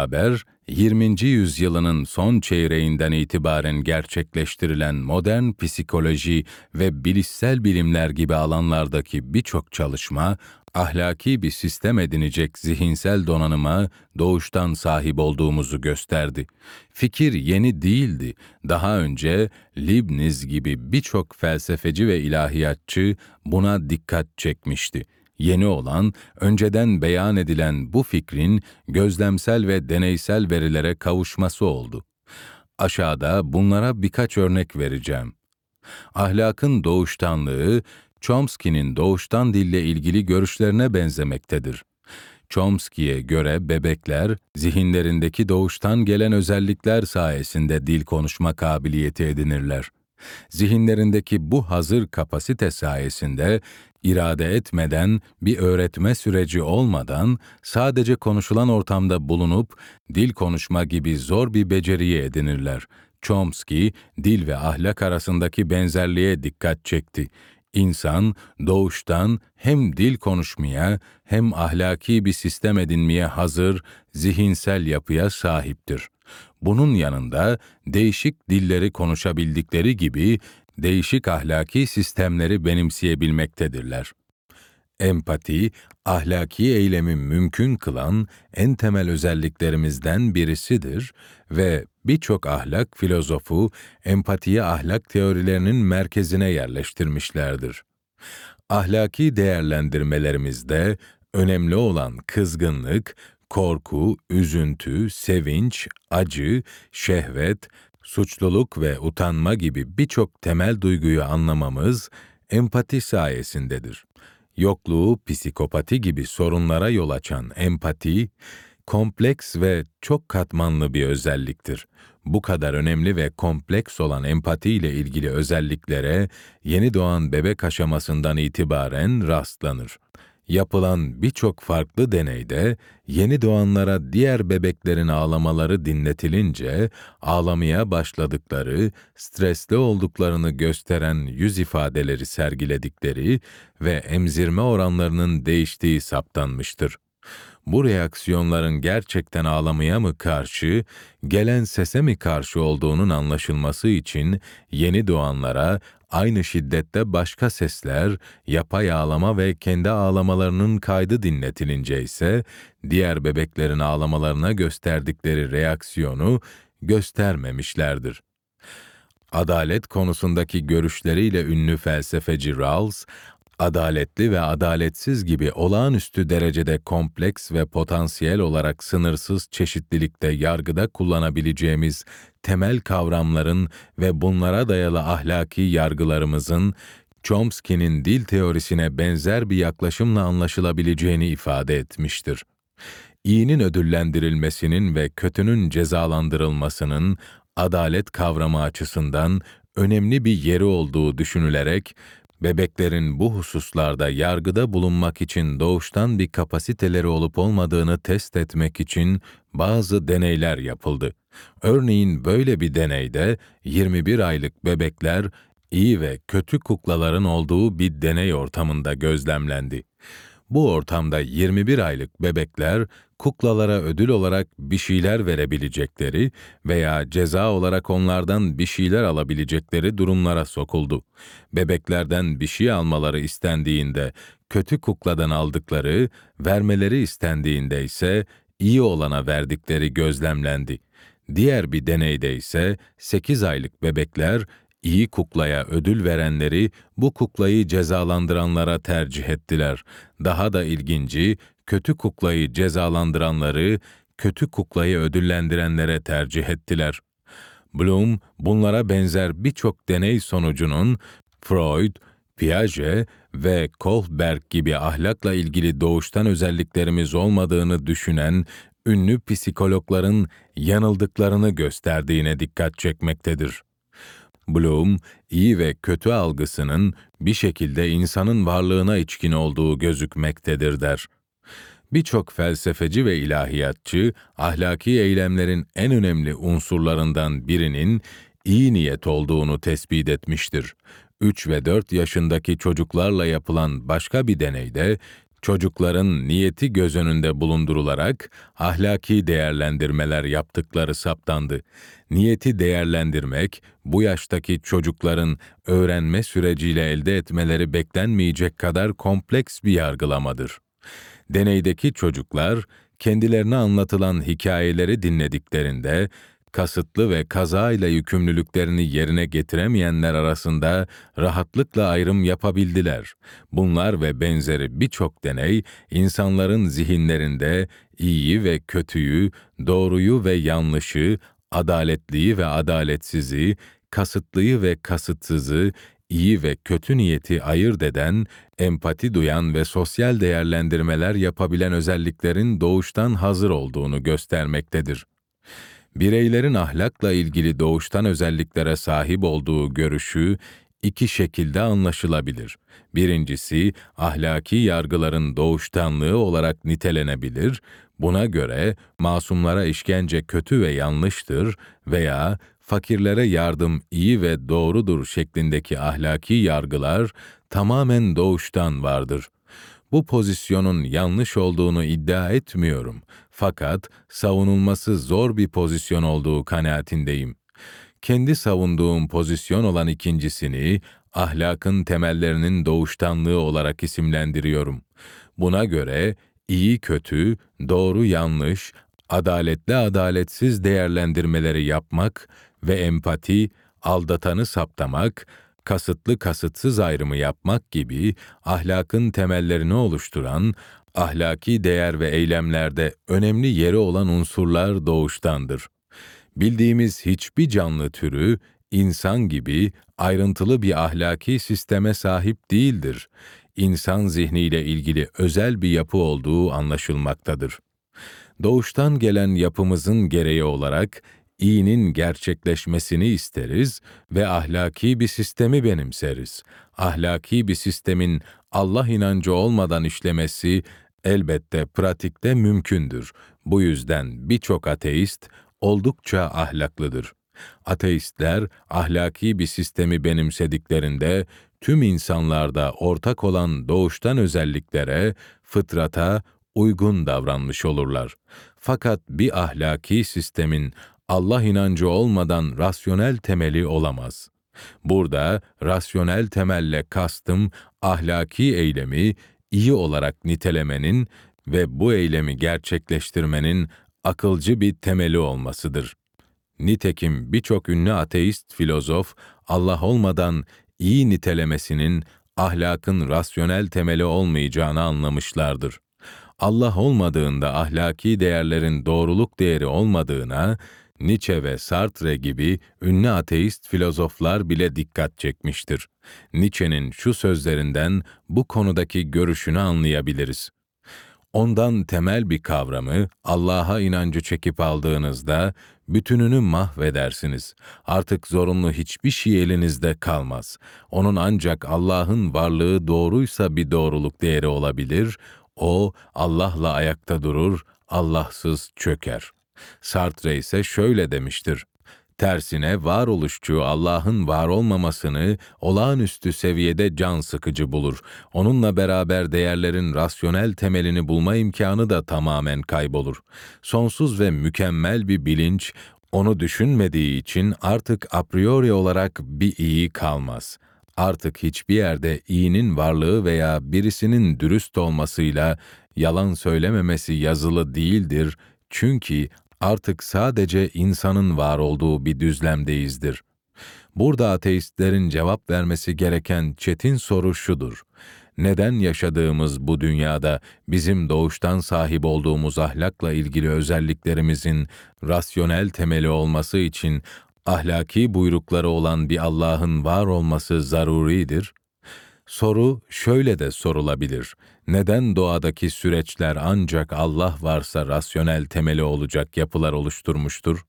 Haber, 20. yüzyılının son çeyreğinden itibaren gerçekleştirilen modern psikoloji ve bilişsel bilimler gibi alanlardaki birçok çalışma, ahlaki bir sistem edinecek zihinsel donanıma doğuştan sahip olduğumuzu gösterdi. Fikir yeni değildi. Daha önce Leibniz gibi birçok felsefeci ve ilahiyatçı buna dikkat çekmişti. Yeni olan, önceden beyan edilen bu fikrin gözlemsel ve deneysel verilere kavuşması oldu. Aşağıda bunlara birkaç örnek vereceğim. Ahlakın doğuştanlığı, Chomsky'nin doğuştan dille ilgili görüşlerine benzemektedir. Chomsky'ye göre bebekler, zihinlerindeki doğuştan gelen özellikler sayesinde dil konuşma kabiliyeti edinirler. Zihinlerindeki bu hazır kapasite sayesinde irade etmeden bir öğretme süreci olmadan sadece konuşulan ortamda bulunup dil konuşma gibi zor bir beceriyi edinirler. Chomsky, dil ve ahlak arasındaki benzerliğe dikkat çekti. İnsan doğuştan hem dil konuşmaya hem ahlaki bir sistem edinmeye hazır zihinsel yapıya sahiptir. Bunun yanında değişik dilleri konuşabildikleri gibi değişik ahlaki sistemleri benimseyebilmektedirler. Empati, ahlaki eylemi mümkün kılan en temel özelliklerimizden birisidir ve birçok ahlak filozofu empatiyi ahlak teorilerinin merkezine yerleştirmişlerdir. Ahlaki değerlendirmelerimizde önemli olan kızgınlık, korku, üzüntü, sevinç, acı, şehvet, suçluluk ve utanma gibi birçok temel duyguyu anlamamız empati sayesindedir. Yokluğu, psikopati gibi sorunlara yol açan empati, kompleks ve çok katmanlı bir özelliktir. Bu kadar önemli ve kompleks olan empati ile ilgili özelliklere yeni doğan bebek aşamasından itibaren rastlanır. Yapılan birçok farklı deneyde yeni doğanlara diğer bebeklerin ağlamaları dinletilince ağlamaya başladıkları, stresli olduklarını gösteren yüz ifadeleri sergiledikleri ve emzirme oranlarının değiştiği saptanmıştır. Bu reaksiyonların gerçekten ağlamaya mı karşı, gelen sese mi karşı olduğunun anlaşılması için yeni doğanlara aynı şiddette başka sesler, yapay ağlama ve kendi ağlamalarının kaydı dinletilince ise diğer bebeklerin ağlamalarına gösterdikleri reaksiyonu göstermemişlerdir. Adalet konusundaki görüşleriyle ünlü felsefeci Rawls, adaletli ve adaletsiz gibi olağanüstü derecede kompleks ve potansiyel olarak sınırsız çeşitlilikte yargıda kullanabileceğimiz temel kavramların ve bunlara dayalı ahlaki yargılarımızın Chomsky'nin dil teorisine benzer bir yaklaşımla anlaşılabileceğini ifade etmiştir. İyinin ödüllendirilmesinin ve kötünün cezalandırılmasının adalet kavramı açısından önemli bir yeri olduğu düşünülerek bebeklerin bu hususlarda yargıda bulunmak için doğuştan bir kapasiteleri olup olmadığını test etmek için bazı deneyler yapıldı. Örneğin böyle bir deneyde 21 aylık bebekler iyi ve kötü kuklaların olduğu bir deney ortamında gözlemlendi. Bu ortamda 21 aylık bebekler kuklalara ödül olarak bir şeyler verebilecekleri veya ceza olarak onlardan bir şeyler alabilecekleri durumlara sokuldu. Bebeklerden bir şey almaları istendiğinde kötü kukladan aldıkları, vermeleri istendiğinde ise iyi olana verdikleri gözlemlendi. Diğer bir deneyde ise 8 aylık bebekler iyi kuklaya ödül verenleri bu kuklayı cezalandıranlara tercih ettiler. Daha da ilginci, kötü kuklayı cezalandıranları kötü kuklayı ödüllendirenlere tercih ettiler. Bloom bunlara benzer birçok deney sonucunun Freud, Piaget ve Kohlberg gibi ahlakla ilgili doğuştan özelliklerimiz olmadığını düşünen ünlü psikologların yanıldıklarını gösterdiğine dikkat çekmektedir. Bloom, iyi ve kötü algısının bir şekilde insanın varlığına içkin olduğu gözükmektedir der. Birçok felsefeci ve ilahiyatçı, ahlaki eylemlerin en önemli unsurlarından birinin iyi niyet olduğunu tespit etmiştir. 3 ve 4 yaşındaki çocuklarla yapılan başka bir deneyde, Çocukların niyeti göz önünde bulundurularak ahlaki değerlendirmeler yaptıkları saptandı. Niyeti değerlendirmek, bu yaştaki çocukların öğrenme süreciyle elde etmeleri beklenmeyecek kadar kompleks bir yargılamadır. Deneydeki çocuklar, kendilerine anlatılan hikayeleri dinlediklerinde, kasıtlı ve kaza ile yükümlülüklerini yerine getiremeyenler arasında rahatlıkla ayrım yapabildiler. Bunlar ve benzeri birçok deney, insanların zihinlerinde iyiyi ve kötüyü, doğruyu ve yanlışı, adaletliyi ve adaletsizi, kasıtlıyı ve kasıtsızı, iyi ve kötü niyeti ayırt eden, empati duyan ve sosyal değerlendirmeler yapabilen özelliklerin doğuştan hazır olduğunu göstermektedir. Bireylerin ahlakla ilgili doğuştan özelliklere sahip olduğu görüşü iki şekilde anlaşılabilir. Birincisi, ahlaki yargıların doğuştanlığı olarak nitelenebilir. Buna göre masumlara işkence kötü ve yanlıştır veya fakirlere yardım iyi ve doğrudur şeklindeki ahlaki yargılar tamamen doğuştan vardır. Bu pozisyonun yanlış olduğunu iddia etmiyorum. Fakat savunulması zor bir pozisyon olduğu kanaatindeyim. Kendi savunduğum pozisyon olan ikincisini ahlakın temellerinin doğuştanlığı olarak isimlendiriyorum. Buna göre iyi kötü, doğru yanlış, adaletli adaletsiz değerlendirmeleri yapmak ve empati, aldatanı saptamak, kasıtlı kasıtsız ayrımı yapmak gibi ahlakın temellerini oluşturan ahlaki değer ve eylemlerde önemli yeri olan unsurlar doğuştandır. Bildiğimiz hiçbir canlı türü insan gibi ayrıntılı bir ahlaki sisteme sahip değildir. İnsan zihniyle ilgili özel bir yapı olduğu anlaşılmaktadır. Doğuştan gelen yapımızın gereği olarak iyinin gerçekleşmesini isteriz ve ahlaki bir sistemi benimseriz. Ahlaki bir sistemin Allah inancı olmadan işlemesi elbette pratikte mümkündür. Bu yüzden birçok ateist oldukça ahlaklıdır. Ateistler ahlaki bir sistemi benimsediklerinde tüm insanlarda ortak olan doğuştan özelliklere, fıtrata uygun davranmış olurlar. Fakat bir ahlaki sistemin Allah inancı olmadan rasyonel temeli olamaz. Burada rasyonel temelle kastım ahlaki eylemi iyi olarak nitelemenin ve bu eylemi gerçekleştirmenin akılcı bir temeli olmasıdır. Nitekim birçok ünlü ateist filozof Allah olmadan iyi nitelemesinin ahlakın rasyonel temeli olmayacağını anlamışlardır. Allah olmadığında ahlaki değerlerin doğruluk değeri olmadığına, Nietzsche ve Sartre gibi ünlü ateist filozoflar bile dikkat çekmiştir. Nietzsche'nin şu sözlerinden bu konudaki görüşünü anlayabiliriz. Ondan temel bir kavramı Allah'a inancı çekip aldığınızda bütününü mahvedersiniz. Artık zorunlu hiçbir şey elinizde kalmaz. Onun ancak Allah'ın varlığı doğruysa bir doğruluk değeri olabilir. O Allah'la ayakta durur, Allahsız çöker. Sartre ise şöyle demiştir. Tersine varoluşçu Allah'ın var olmamasını olağanüstü seviyede can sıkıcı bulur. Onunla beraber değerlerin rasyonel temelini bulma imkanı da tamamen kaybolur. Sonsuz ve mükemmel bir bilinç onu düşünmediği için artık a priori olarak bir iyi kalmaz. Artık hiçbir yerde iyinin varlığı veya birisinin dürüst olmasıyla yalan söylememesi yazılı değildir. Çünkü artık sadece insanın var olduğu bir düzlemdeyizdir. Burada ateistlerin cevap vermesi gereken çetin soru şudur. Neden yaşadığımız bu dünyada bizim doğuştan sahip olduğumuz ahlakla ilgili özelliklerimizin rasyonel temeli olması için ahlaki buyrukları olan bir Allah'ın var olması zaruridir? Soru şöyle de sorulabilir. Neden doğadaki süreçler ancak Allah varsa rasyonel temeli olacak yapılar oluşturmuştur?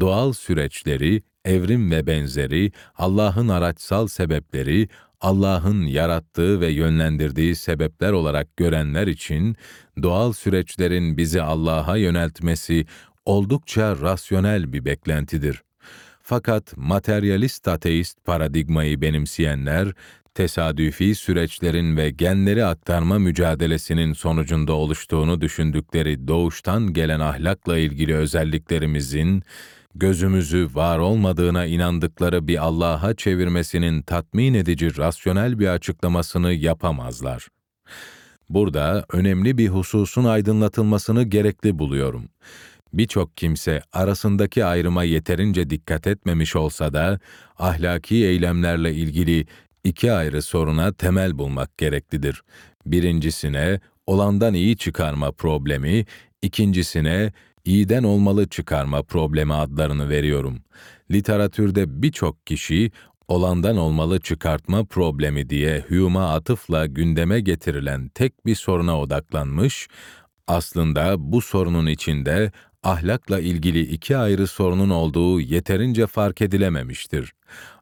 Doğal süreçleri, evrim ve benzeri, Allah'ın araçsal sebepleri, Allah'ın yarattığı ve yönlendirdiği sebepler olarak görenler için doğal süreçlerin bizi Allah'a yöneltmesi oldukça rasyonel bir beklentidir. Fakat materyalist ateist paradigmayı benimseyenler, tesadüfi süreçlerin ve genleri aktarma mücadelesinin sonucunda oluştuğunu düşündükleri doğuştan gelen ahlakla ilgili özelliklerimizin, gözümüzü var olmadığına inandıkları bir Allah'a çevirmesinin tatmin edici rasyonel bir açıklamasını yapamazlar. Burada önemli bir hususun aydınlatılmasını gerekli buluyorum. Birçok kimse arasındaki ayrıma yeterince dikkat etmemiş olsa da ahlaki eylemlerle ilgili iki ayrı soruna temel bulmak gereklidir. Birincisine olandan iyi çıkarma problemi, ikincisine iyiden olmalı çıkarma problemi adlarını veriyorum. Literatürde birçok kişi olandan olmalı çıkartma problemi diye Hume'a atıfla gündeme getirilen tek bir soruna odaklanmış, aslında bu sorunun içinde ahlakla ilgili iki ayrı sorunun olduğu yeterince fark edilememiştir.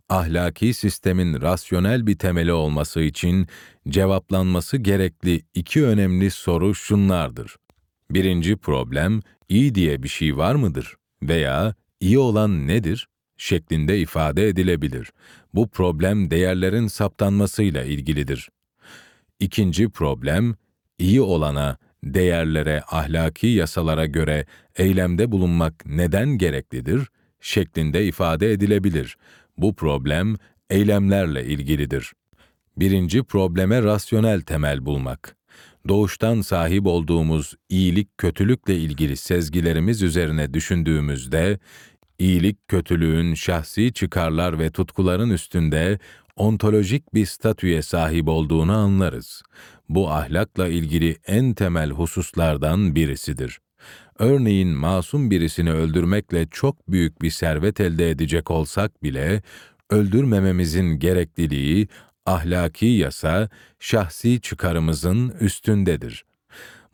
Ahlaki sistemin rasyonel bir temeli olması için cevaplanması gerekli iki önemli soru şunlardır. Birinci problem, iyi diye bir şey var mıdır? Veya iyi olan nedir? şeklinde ifade edilebilir. Bu problem değerlerin saptanmasıyla ilgilidir. İkinci problem, iyi olana, değerlere, ahlaki yasalara göre eylemde bulunmak neden gereklidir? şeklinde ifade edilebilir. Bu problem eylemlerle ilgilidir. Birinci probleme rasyonel temel bulmak. Doğuştan sahip olduğumuz iyilik kötülükle ilgili sezgilerimiz üzerine düşündüğümüzde iyilik kötülüğün şahsi çıkarlar ve tutkuların üstünde ontolojik bir statüye sahip olduğunu anlarız. Bu ahlakla ilgili en temel hususlardan birisidir. Örneğin masum birisini öldürmekle çok büyük bir servet elde edecek olsak bile, öldürmememizin gerekliliği, ahlaki yasa, şahsi çıkarımızın üstündedir.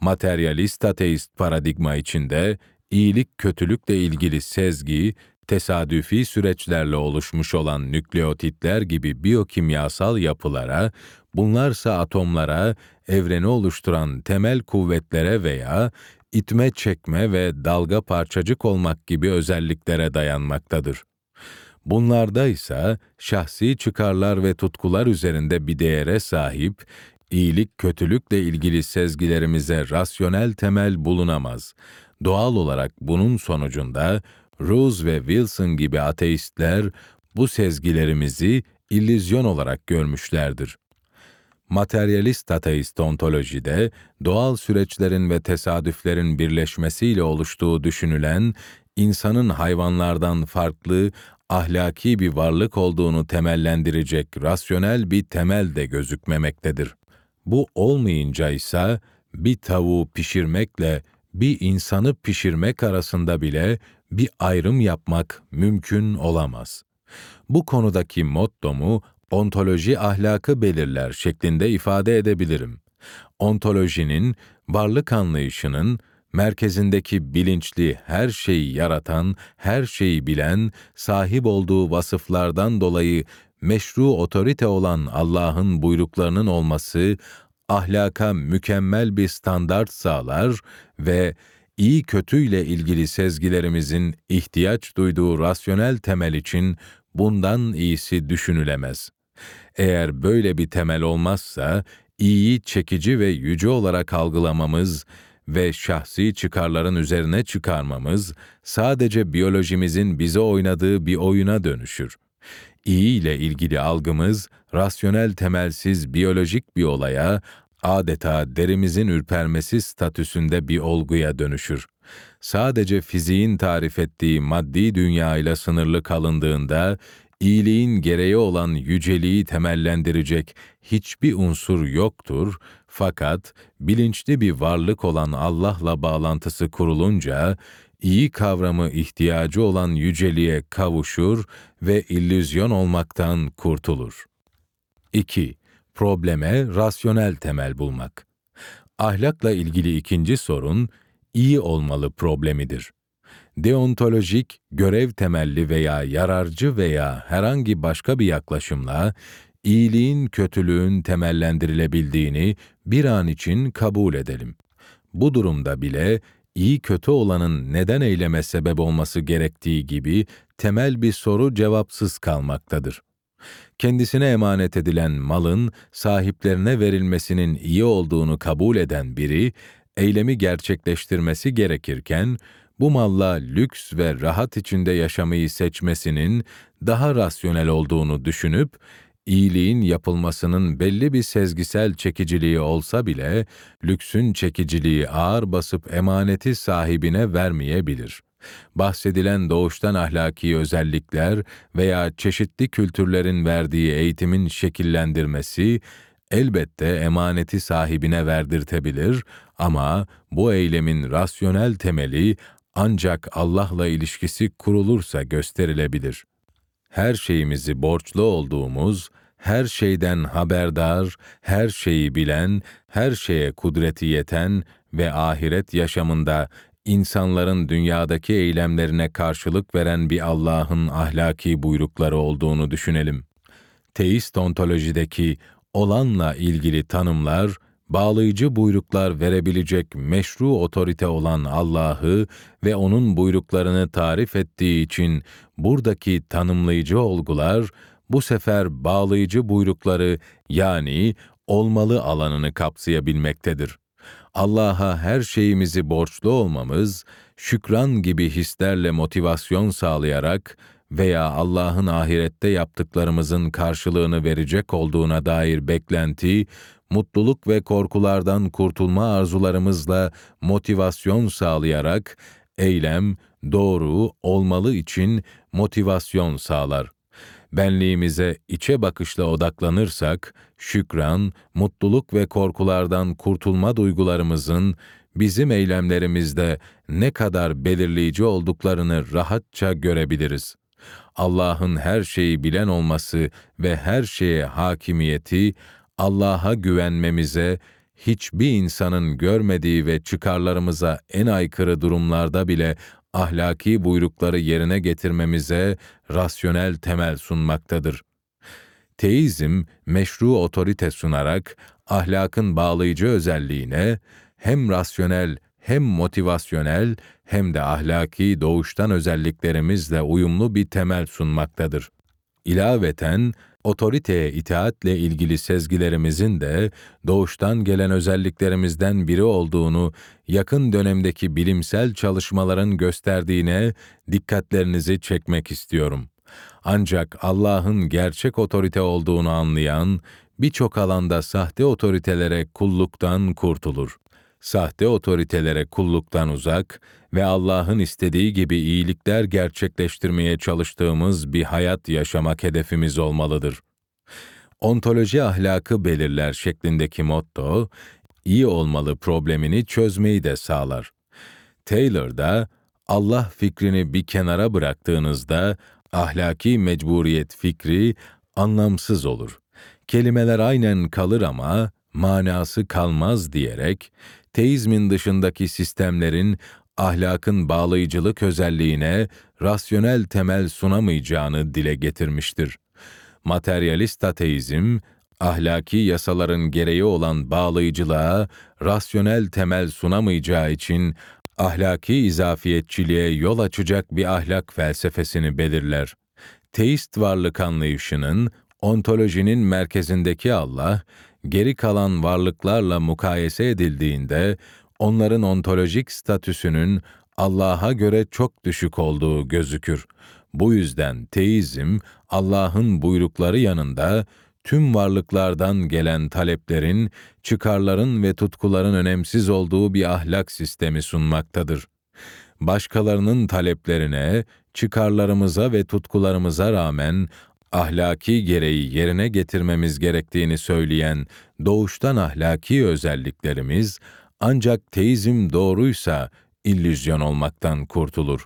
Materyalist ateist paradigma içinde, iyilik kötülükle ilgili sezgi, tesadüfi süreçlerle oluşmuş olan nükleotitler gibi biyokimyasal yapılara, bunlarsa atomlara, evreni oluşturan temel kuvvetlere veya itme çekme ve dalga parçacık olmak gibi özelliklere dayanmaktadır. Bunlarda ise şahsi çıkarlar ve tutkular üzerinde bir değere sahip, iyilik kötülükle ilgili sezgilerimize rasyonel temel bulunamaz. Doğal olarak bunun sonucunda Rose ve Wilson gibi ateistler bu sezgilerimizi illüzyon olarak görmüşlerdir. Materyalist ateist ontolojide doğal süreçlerin ve tesadüflerin birleşmesiyle oluştuğu düşünülen insanın hayvanlardan farklı ahlaki bir varlık olduğunu temellendirecek rasyonel bir temel de gözükmemektedir. Bu olmayınca ise bir tavuğu pişirmekle bir insanı pişirmek arasında bile bir ayrım yapmak mümkün olamaz. Bu konudaki mottomu ontoloji ahlakı belirler şeklinde ifade edebilirim. Ontolojinin, varlık anlayışının, merkezindeki bilinçli, her şeyi yaratan, her şeyi bilen, sahip olduğu vasıflardan dolayı meşru otorite olan Allah'ın buyruklarının olması, ahlaka mükemmel bir standart sağlar ve iyi kötüyle ilgili sezgilerimizin ihtiyaç duyduğu rasyonel temel için bundan iyisi düşünülemez. Eğer böyle bir temel olmazsa, iyiyi çekici ve yüce olarak algılamamız ve şahsi çıkarların üzerine çıkarmamız sadece biyolojimizin bize oynadığı bir oyuna dönüşür. İyi ile ilgili algımız rasyonel temelsiz biyolojik bir olaya, adeta derimizin ürpermesi statüsünde bir olguya dönüşür. Sadece fiziğin tarif ettiği maddi dünya ile sınırlı kalındığında iyiliğin gereği olan yüceliği temellendirecek hiçbir unsur yoktur fakat bilinçli bir varlık olan Allah'la bağlantısı kurulunca iyi kavramı ihtiyacı olan yüceliğe kavuşur ve illüzyon olmaktan kurtulur. 2. Probleme rasyonel temel bulmak. Ahlakla ilgili ikinci sorun, iyi olmalı problemidir deontolojik, görev temelli veya yararcı veya herhangi başka bir yaklaşımla iyiliğin kötülüğün temellendirilebildiğini bir an için kabul edelim. Bu durumda bile iyi kötü olanın neden eyleme sebep olması gerektiği gibi temel bir soru cevapsız kalmaktadır. Kendisine emanet edilen malın sahiplerine verilmesinin iyi olduğunu kabul eden biri, eylemi gerçekleştirmesi gerekirken, bu malla lüks ve rahat içinde yaşamayı seçmesinin daha rasyonel olduğunu düşünüp, iyiliğin yapılmasının belli bir sezgisel çekiciliği olsa bile, lüksün çekiciliği ağır basıp emaneti sahibine vermeyebilir. Bahsedilen doğuştan ahlaki özellikler veya çeşitli kültürlerin verdiği eğitimin şekillendirmesi, elbette emaneti sahibine verdirtebilir ama bu eylemin rasyonel temeli ancak Allah'la ilişkisi kurulursa gösterilebilir. Her şeyimizi borçlu olduğumuz, her şeyden haberdar, her şeyi bilen, her şeye kudreti yeten ve ahiret yaşamında insanların dünyadaki eylemlerine karşılık veren bir Allah'ın ahlaki buyrukları olduğunu düşünelim. Teist ontolojideki olanla ilgili tanımlar, bağlayıcı buyruklar verebilecek meşru otorite olan Allah'ı ve onun buyruklarını tarif ettiği için buradaki tanımlayıcı olgular bu sefer bağlayıcı buyrukları yani olmalı alanını kapsayabilmektedir. Allah'a her şeyimizi borçlu olmamız, şükran gibi hislerle motivasyon sağlayarak veya Allah'ın ahirette yaptıklarımızın karşılığını verecek olduğuna dair beklenti, mutluluk ve korkulardan kurtulma arzularımızla motivasyon sağlayarak, eylem, doğru, olmalı için motivasyon sağlar. Benliğimize içe bakışla odaklanırsak, şükran, mutluluk ve korkulardan kurtulma duygularımızın bizim eylemlerimizde ne kadar belirleyici olduklarını rahatça görebiliriz. Allah'ın her şeyi bilen olması ve her şeye hakimiyeti, Allah'a güvenmemize, hiçbir insanın görmediği ve çıkarlarımıza en aykırı durumlarda bile ahlaki buyrukları yerine getirmemize rasyonel temel sunmaktadır. Teizm, meşru otorite sunarak ahlakın bağlayıcı özelliğine hem rasyonel hem motivasyonel hem de ahlaki doğuştan özelliklerimizle uyumlu bir temel sunmaktadır. İlaveten, otoriteye itaatle ilgili sezgilerimizin de doğuştan gelen özelliklerimizden biri olduğunu yakın dönemdeki bilimsel çalışmaların gösterdiğine dikkatlerinizi çekmek istiyorum. Ancak Allah'ın gerçek otorite olduğunu anlayan birçok alanda sahte otoritelere kulluktan kurtulur sahte otoritelere kulluktan uzak ve Allah'ın istediği gibi iyilikler gerçekleştirmeye çalıştığımız bir hayat yaşamak hedefimiz olmalıdır. Ontoloji ahlakı belirler şeklindeki motto, iyi olmalı problemini çözmeyi de sağlar. Taylor da Allah fikrini bir kenara bıraktığınızda ahlaki mecburiyet fikri anlamsız olur. Kelimeler aynen kalır ama manası kalmaz diyerek teizmin dışındaki sistemlerin ahlakın bağlayıcılık özelliğine rasyonel temel sunamayacağını dile getirmiştir. Materyalist ateizm, ahlaki yasaların gereği olan bağlayıcılığa rasyonel temel sunamayacağı için ahlaki izafiyetçiliğe yol açacak bir ahlak felsefesini belirler. Teist varlık anlayışının, ontolojinin merkezindeki Allah, geri kalan varlıklarla mukayese edildiğinde onların ontolojik statüsünün Allah'a göre çok düşük olduğu gözükür. Bu yüzden teizm Allah'ın buyrukları yanında tüm varlıklardan gelen taleplerin, çıkarların ve tutkuların önemsiz olduğu bir ahlak sistemi sunmaktadır. Başkalarının taleplerine, çıkarlarımıza ve tutkularımıza rağmen ahlaki gereği yerine getirmemiz gerektiğini söyleyen doğuştan ahlaki özelliklerimiz ancak teizm doğruysa illüzyon olmaktan kurtulur.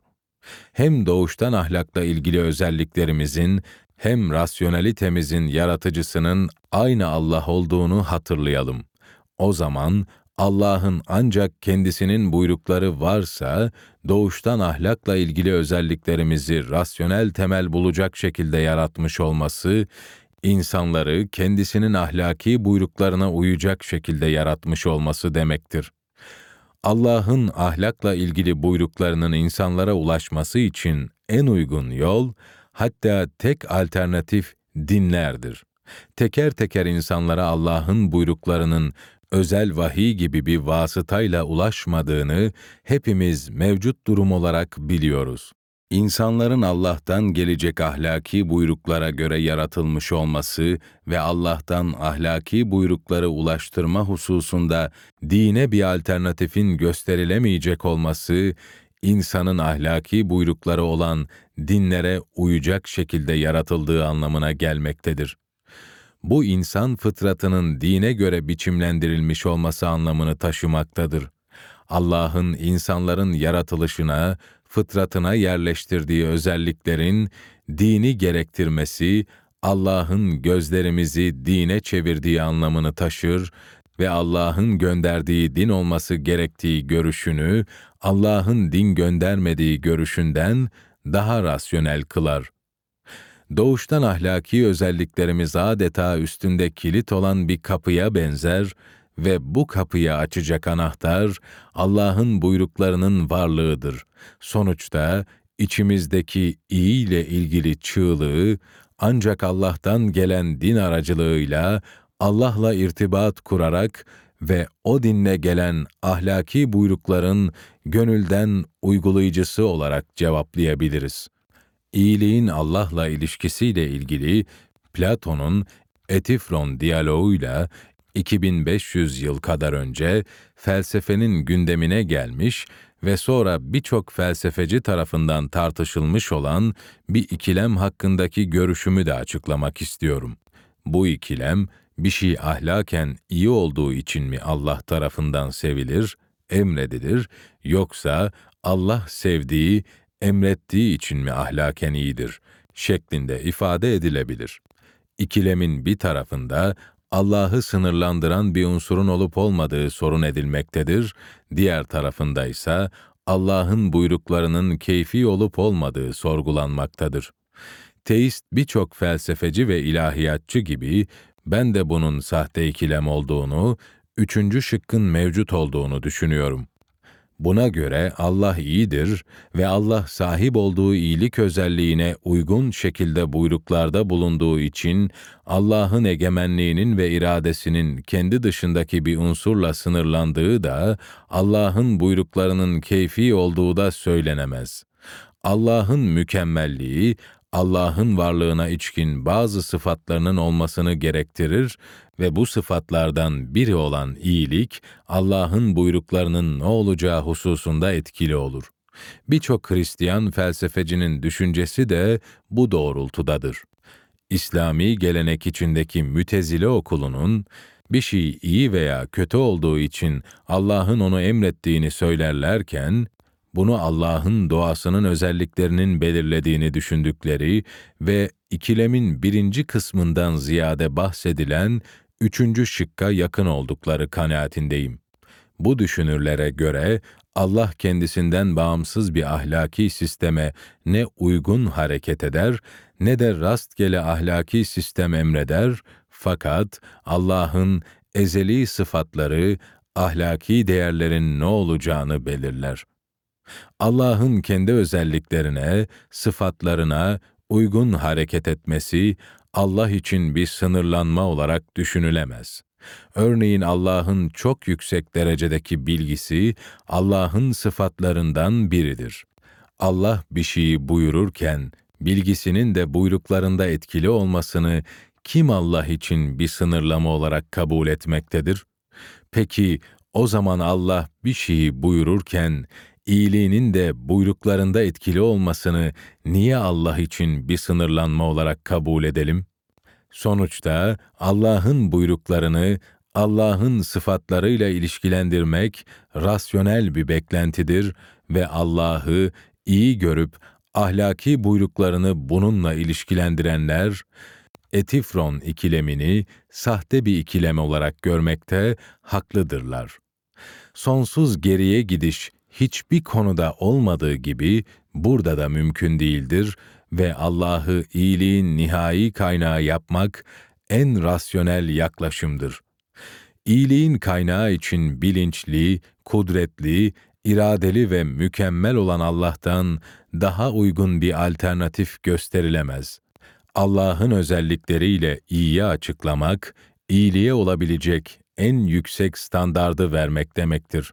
Hem doğuştan ahlakla ilgili özelliklerimizin hem rasyonalitemizin yaratıcısının aynı Allah olduğunu hatırlayalım. O zaman Allah'ın ancak kendisinin buyrukları varsa, doğuştan ahlakla ilgili özelliklerimizi rasyonel temel bulacak şekilde yaratmış olması, insanları kendisinin ahlaki buyruklarına uyacak şekilde yaratmış olması demektir. Allah'ın ahlakla ilgili buyruklarının insanlara ulaşması için en uygun yol, hatta tek alternatif dinlerdir. Teker teker insanlara Allah'ın buyruklarının özel vahiy gibi bir vasıtayla ulaşmadığını hepimiz mevcut durum olarak biliyoruz. İnsanların Allah'tan gelecek ahlaki buyruklara göre yaratılmış olması ve Allah'tan ahlaki buyrukları ulaştırma hususunda dine bir alternatifin gösterilemeyecek olması, insanın ahlaki buyrukları olan dinlere uyacak şekilde yaratıldığı anlamına gelmektedir. Bu insan fıtratının dine göre biçimlendirilmiş olması anlamını taşımaktadır. Allah'ın insanların yaratılışına, fıtratına yerleştirdiği özelliklerin dini gerektirmesi, Allah'ın gözlerimizi dine çevirdiği anlamını taşır ve Allah'ın gönderdiği din olması gerektiği görüşünü, Allah'ın din göndermediği görüşünden daha rasyonel kılar. Doğuştan ahlaki özelliklerimiz adeta üstünde kilit olan bir kapıya benzer ve bu kapıyı açacak anahtar Allah'ın buyruklarının varlığıdır. Sonuçta içimizdeki iyi ile ilgili çığlığı ancak Allah'tan gelen din aracılığıyla Allah'la irtibat kurarak ve o dinle gelen ahlaki buyrukların gönülden uygulayıcısı olarak cevaplayabiliriz. İyiliğin Allah'la ilişkisiyle ilgili Platon'un Etifron diyaloğuyla 2500 yıl kadar önce felsefenin gündemine gelmiş ve sonra birçok felsefeci tarafından tartışılmış olan bir ikilem hakkındaki görüşümü de açıklamak istiyorum. Bu ikilem, bir şey ahlaken iyi olduğu için mi Allah tarafından sevilir, emredilir, yoksa Allah sevdiği, emrettiği için mi ahlaken iyidir şeklinde ifade edilebilir. İkilemin bir tarafında Allah'ı sınırlandıran bir unsurun olup olmadığı sorun edilmektedir, diğer tarafında ise Allah'ın buyruklarının keyfi olup olmadığı sorgulanmaktadır. Teist birçok felsefeci ve ilahiyatçı gibi ben de bunun sahte ikilem olduğunu, üçüncü şıkkın mevcut olduğunu düşünüyorum. Buna göre Allah iyidir ve Allah sahip olduğu iyilik özelliğine uygun şekilde buyruklarda bulunduğu için Allah'ın egemenliğinin ve iradesinin kendi dışındaki bir unsurla sınırlandığı da Allah'ın buyruklarının keyfi olduğu da söylenemez. Allah'ın mükemmelliği Allah'ın varlığına içkin bazı sıfatlarının olmasını gerektirir ve bu sıfatlardan biri olan iyilik, Allah'ın buyruklarının ne olacağı hususunda etkili olur. Birçok Hristiyan felsefecinin düşüncesi de bu doğrultudadır. İslami gelenek içindeki mütezile okulunun, bir şey iyi veya kötü olduğu için Allah'ın onu emrettiğini söylerlerken, bunu Allah'ın doğasının özelliklerinin belirlediğini düşündükleri ve ikilemin birinci kısmından ziyade bahsedilen üçüncü şıkka yakın oldukları kanaatindeyim. Bu düşünürlere göre Allah kendisinden bağımsız bir ahlaki sisteme ne uygun hareket eder ne de rastgele ahlaki sistem emreder fakat Allah'ın ezeli sıfatları, ahlaki değerlerin ne olacağını belirler. Allah'ın kendi özelliklerine, sıfatlarına uygun hareket etmesi Allah için bir sınırlanma olarak düşünülemez. Örneğin Allah'ın çok yüksek derecedeki bilgisi Allah'ın sıfatlarından biridir. Allah bir şeyi buyururken bilgisinin de buyruklarında etkili olmasını kim Allah için bir sınırlama olarak kabul etmektedir? Peki o zaman Allah bir şeyi buyururken iyiliğinin de buyruklarında etkili olmasını niye Allah için bir sınırlanma olarak kabul edelim? Sonuçta Allah'ın buyruklarını Allah'ın sıfatlarıyla ilişkilendirmek rasyonel bir beklentidir ve Allah'ı iyi görüp ahlaki buyruklarını bununla ilişkilendirenler, Etifron ikilemini sahte bir ikilem olarak görmekte haklıdırlar. Sonsuz geriye gidiş hiçbir konuda olmadığı gibi burada da mümkün değildir ve Allah'ı iyiliğin nihai kaynağı yapmak en rasyonel yaklaşımdır. İyiliğin kaynağı için bilinçli, kudretli, iradeli ve mükemmel olan Allah'tan daha uygun bir alternatif gösterilemez. Allah'ın özellikleriyle iyiyi açıklamak, iyiliğe olabilecek en yüksek standardı vermek demektir.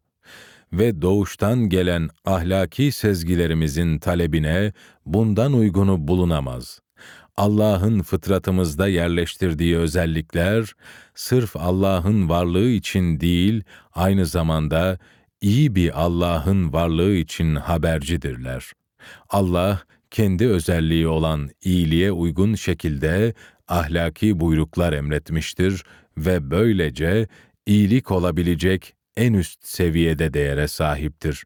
Ve doğuştan gelen ahlaki sezgilerimizin talebine bundan uygunu bulunamaz. Allah'ın fıtratımızda yerleştirdiği özellikler, sırf Allah'ın varlığı için değil, aynı zamanda iyi bir Allah'ın varlığı için habercidirler. Allah, kendi özelliği olan iyiliğe uygun şekilde ahlaki buyruklar emretmiştir ve böylece iyilik olabilecek en üst seviyede değere sahiptir.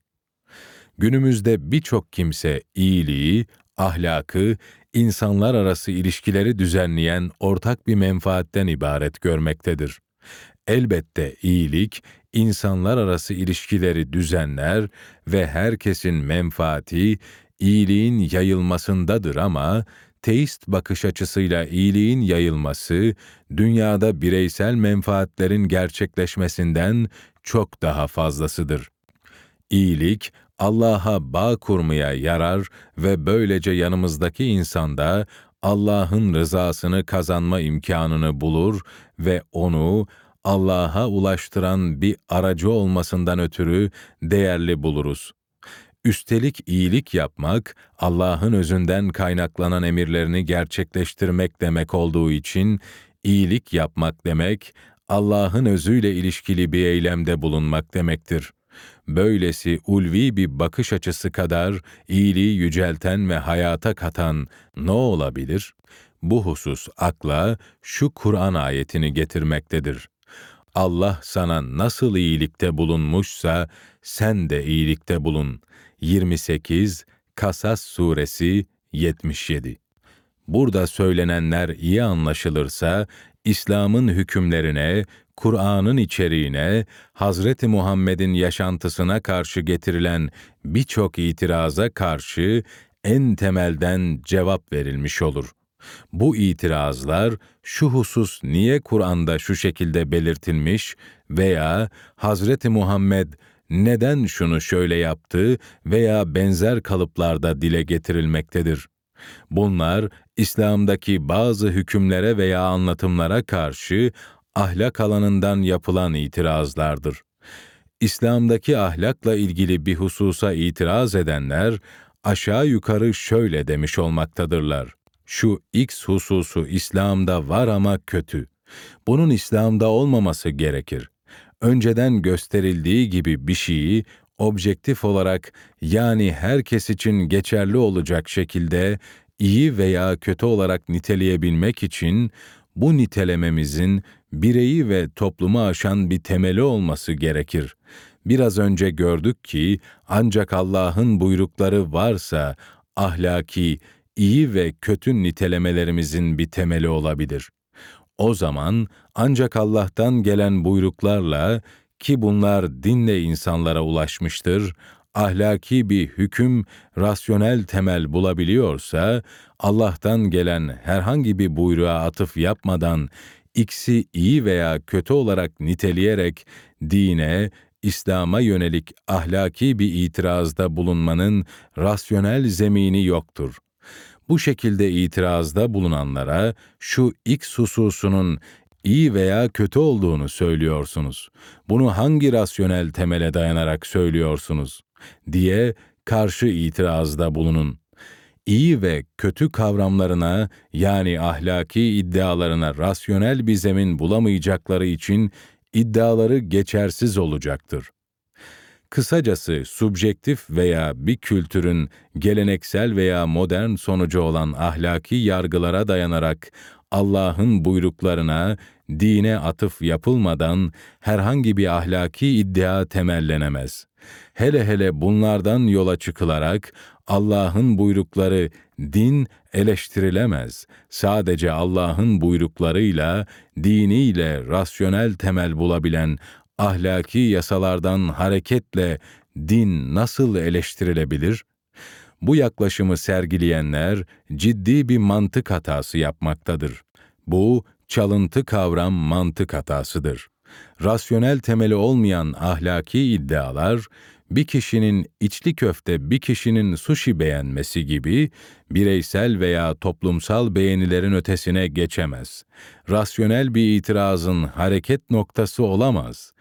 Günümüzde birçok kimse iyiliği, ahlakı, insanlar arası ilişkileri düzenleyen ortak bir menfaatten ibaret görmektedir. Elbette iyilik, insanlar arası ilişkileri düzenler ve herkesin menfaati, iyiliğin yayılmasındadır ama, teist bakış açısıyla iyiliğin yayılması, dünyada bireysel menfaatlerin gerçekleşmesinden çok daha fazlasıdır. İyilik, Allah'a bağ kurmaya yarar ve böylece yanımızdaki insanda Allah'ın rızasını kazanma imkanını bulur ve onu Allah'a ulaştıran bir aracı olmasından ötürü değerli buluruz. Üstelik iyilik yapmak, Allah'ın özünden kaynaklanan emirlerini gerçekleştirmek demek olduğu için, iyilik yapmak demek, Allah'ın özüyle ilişkili bir eylemde bulunmak demektir. Böylesi ulvi bir bakış açısı kadar iyiliği yücelten ve hayata katan ne olabilir? Bu husus akla şu Kur'an ayetini getirmektedir. Allah sana nasıl iyilikte bulunmuşsa sen de iyilikte bulun. 28 Kasas suresi 77 Burada söylenenler iyi anlaşılırsa İslam'ın hükümlerine, Kur'an'ın içeriğine, Hazreti Muhammed'in yaşantısına karşı getirilen birçok itiraza karşı en temelden cevap verilmiş olur. Bu itirazlar şu husus niye Kur'an'da şu şekilde belirtilmiş veya Hazreti Muhammed neden şunu şöyle yaptı veya benzer kalıplarda dile getirilmektedir. Bunlar İslam'daki bazı hükümlere veya anlatımlara karşı ahlak alanından yapılan itirazlardır. İslam'daki ahlakla ilgili bir hususa itiraz edenler aşağı yukarı şöyle demiş olmaktadırlar. Şu X hususu İslam'da var ama kötü. Bunun İslam'da olmaması gerekir. Önceden gösterildiği gibi bir şeyi objektif olarak yani herkes için geçerli olacak şekilde iyi veya kötü olarak niteleyebilmek için bu nitelememizin bireyi ve toplumu aşan bir temeli olması gerekir. Biraz önce gördük ki ancak Allah'ın buyrukları varsa ahlaki, iyi ve kötü nitelemelerimizin bir temeli olabilir. O zaman ancak Allah'tan gelen buyruklarla ki bunlar dinle insanlara ulaşmıştır, ahlaki bir hüküm, rasyonel temel bulabiliyorsa, Allah'tan gelen herhangi bir buyruğa atıf yapmadan, X'i iyi veya kötü olarak niteleyerek dine, İslam'a yönelik ahlaki bir itirazda bulunmanın rasyonel zemini yoktur. Bu şekilde itirazda bulunanlara şu X hususunun iyi veya kötü olduğunu söylüyorsunuz. Bunu hangi rasyonel temele dayanarak söylüyorsunuz? diye karşı itirazda bulunun. İyi ve kötü kavramlarına yani ahlaki iddialarına rasyonel bir zemin bulamayacakları için iddiaları geçersiz olacaktır. Kısacası subjektif veya bir kültürün geleneksel veya modern sonucu olan ahlaki yargılara dayanarak Allah'ın buyruklarına, dine atıf yapılmadan herhangi bir ahlaki iddia temellenemez. Hele hele bunlardan yola çıkılarak Allah'ın buyrukları din eleştirilemez. Sadece Allah'ın buyruklarıyla, diniyle rasyonel temel bulabilen ahlaki yasalardan hareketle din nasıl eleştirilebilir? Bu yaklaşımı sergileyenler ciddi bir mantık hatası yapmaktadır. Bu çalıntı kavram mantık hatasıdır. Rasyonel temeli olmayan ahlaki iddialar bir kişinin içli köfte bir kişinin sushi beğenmesi gibi bireysel veya toplumsal beğenilerin ötesine geçemez. Rasyonel bir itirazın hareket noktası olamaz.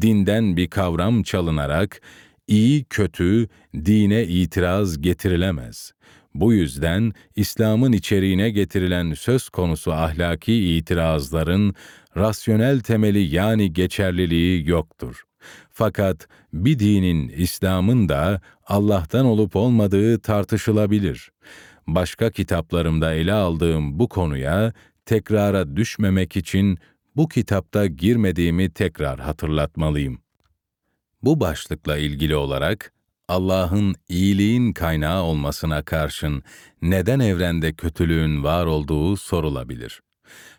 Dinden bir kavram çalınarak iyi kötü dine itiraz getirilemez. Bu yüzden İslam'ın içeriğine getirilen söz konusu ahlaki itirazların rasyonel temeli yani geçerliliği yoktur. Fakat bir dinin, İslam'ın da Allah'tan olup olmadığı tartışılabilir. Başka kitaplarımda ele aldığım bu konuya tekrara düşmemek için bu kitapta girmediğimi tekrar hatırlatmalıyım. Bu başlıkla ilgili olarak Allah'ın iyiliğin kaynağı olmasına karşın neden evrende kötülüğün var olduğu sorulabilir.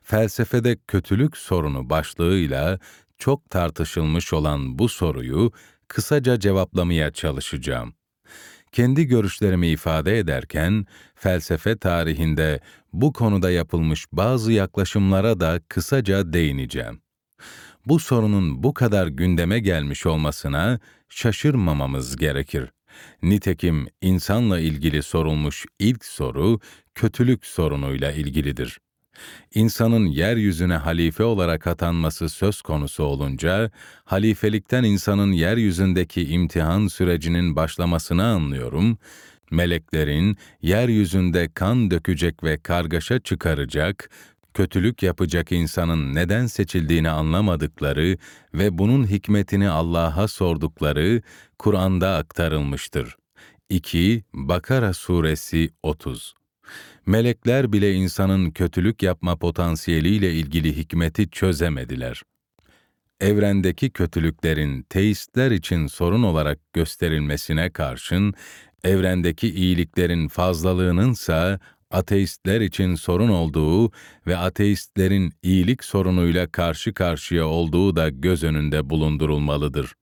Felsefede kötülük sorunu başlığıyla çok tartışılmış olan bu soruyu kısaca cevaplamaya çalışacağım. Kendi görüşlerimi ifade ederken felsefe tarihinde bu konuda yapılmış bazı yaklaşımlara da kısaca değineceğim. Bu sorunun bu kadar gündeme gelmiş olmasına şaşırmamamız gerekir. Nitekim insanla ilgili sorulmuş ilk soru kötülük sorunuyla ilgilidir. İnsanın yeryüzüne halife olarak atanması söz konusu olunca, halifelikten insanın yeryüzündeki imtihan sürecinin başlamasını anlıyorum, meleklerin yeryüzünde kan dökecek ve kargaşa çıkaracak, kötülük yapacak insanın neden seçildiğini anlamadıkları ve bunun hikmetini Allah'a sordukları Kur'an'da aktarılmıştır. 2 Bakara Suresi 30 Melekler bile insanın kötülük yapma potansiyeliyle ilgili hikmeti çözemediler. Evrendeki kötülüklerin teistler için sorun olarak gösterilmesine karşın, evrendeki iyiliklerin fazlalığınınsa ateistler için sorun olduğu ve ateistlerin iyilik sorunuyla karşı karşıya olduğu da göz önünde bulundurulmalıdır.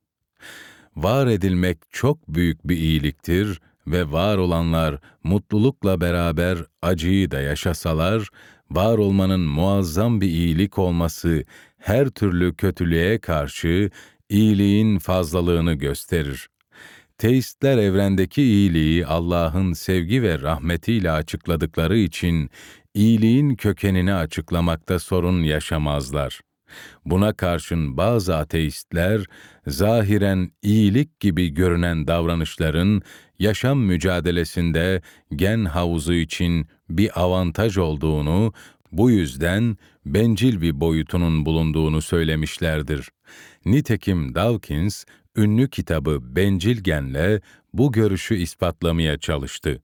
Var edilmek çok büyük bir iyiliktir ve var olanlar mutlulukla beraber acıyı da yaşasalar, var olmanın muazzam bir iyilik olması her türlü kötülüğe karşı iyiliğin fazlalığını gösterir. Teistler evrendeki iyiliği Allah'ın sevgi ve rahmetiyle açıkladıkları için iyiliğin kökenini açıklamakta sorun yaşamazlar. Buna karşın bazı ateistler zahiren iyilik gibi görünen davranışların yaşam mücadelesinde gen havuzu için bir avantaj olduğunu, bu yüzden bencil bir boyutunun bulunduğunu söylemişlerdir. Nitekim Dawkins ünlü kitabı Bencil Gen'le bu görüşü ispatlamaya çalıştı.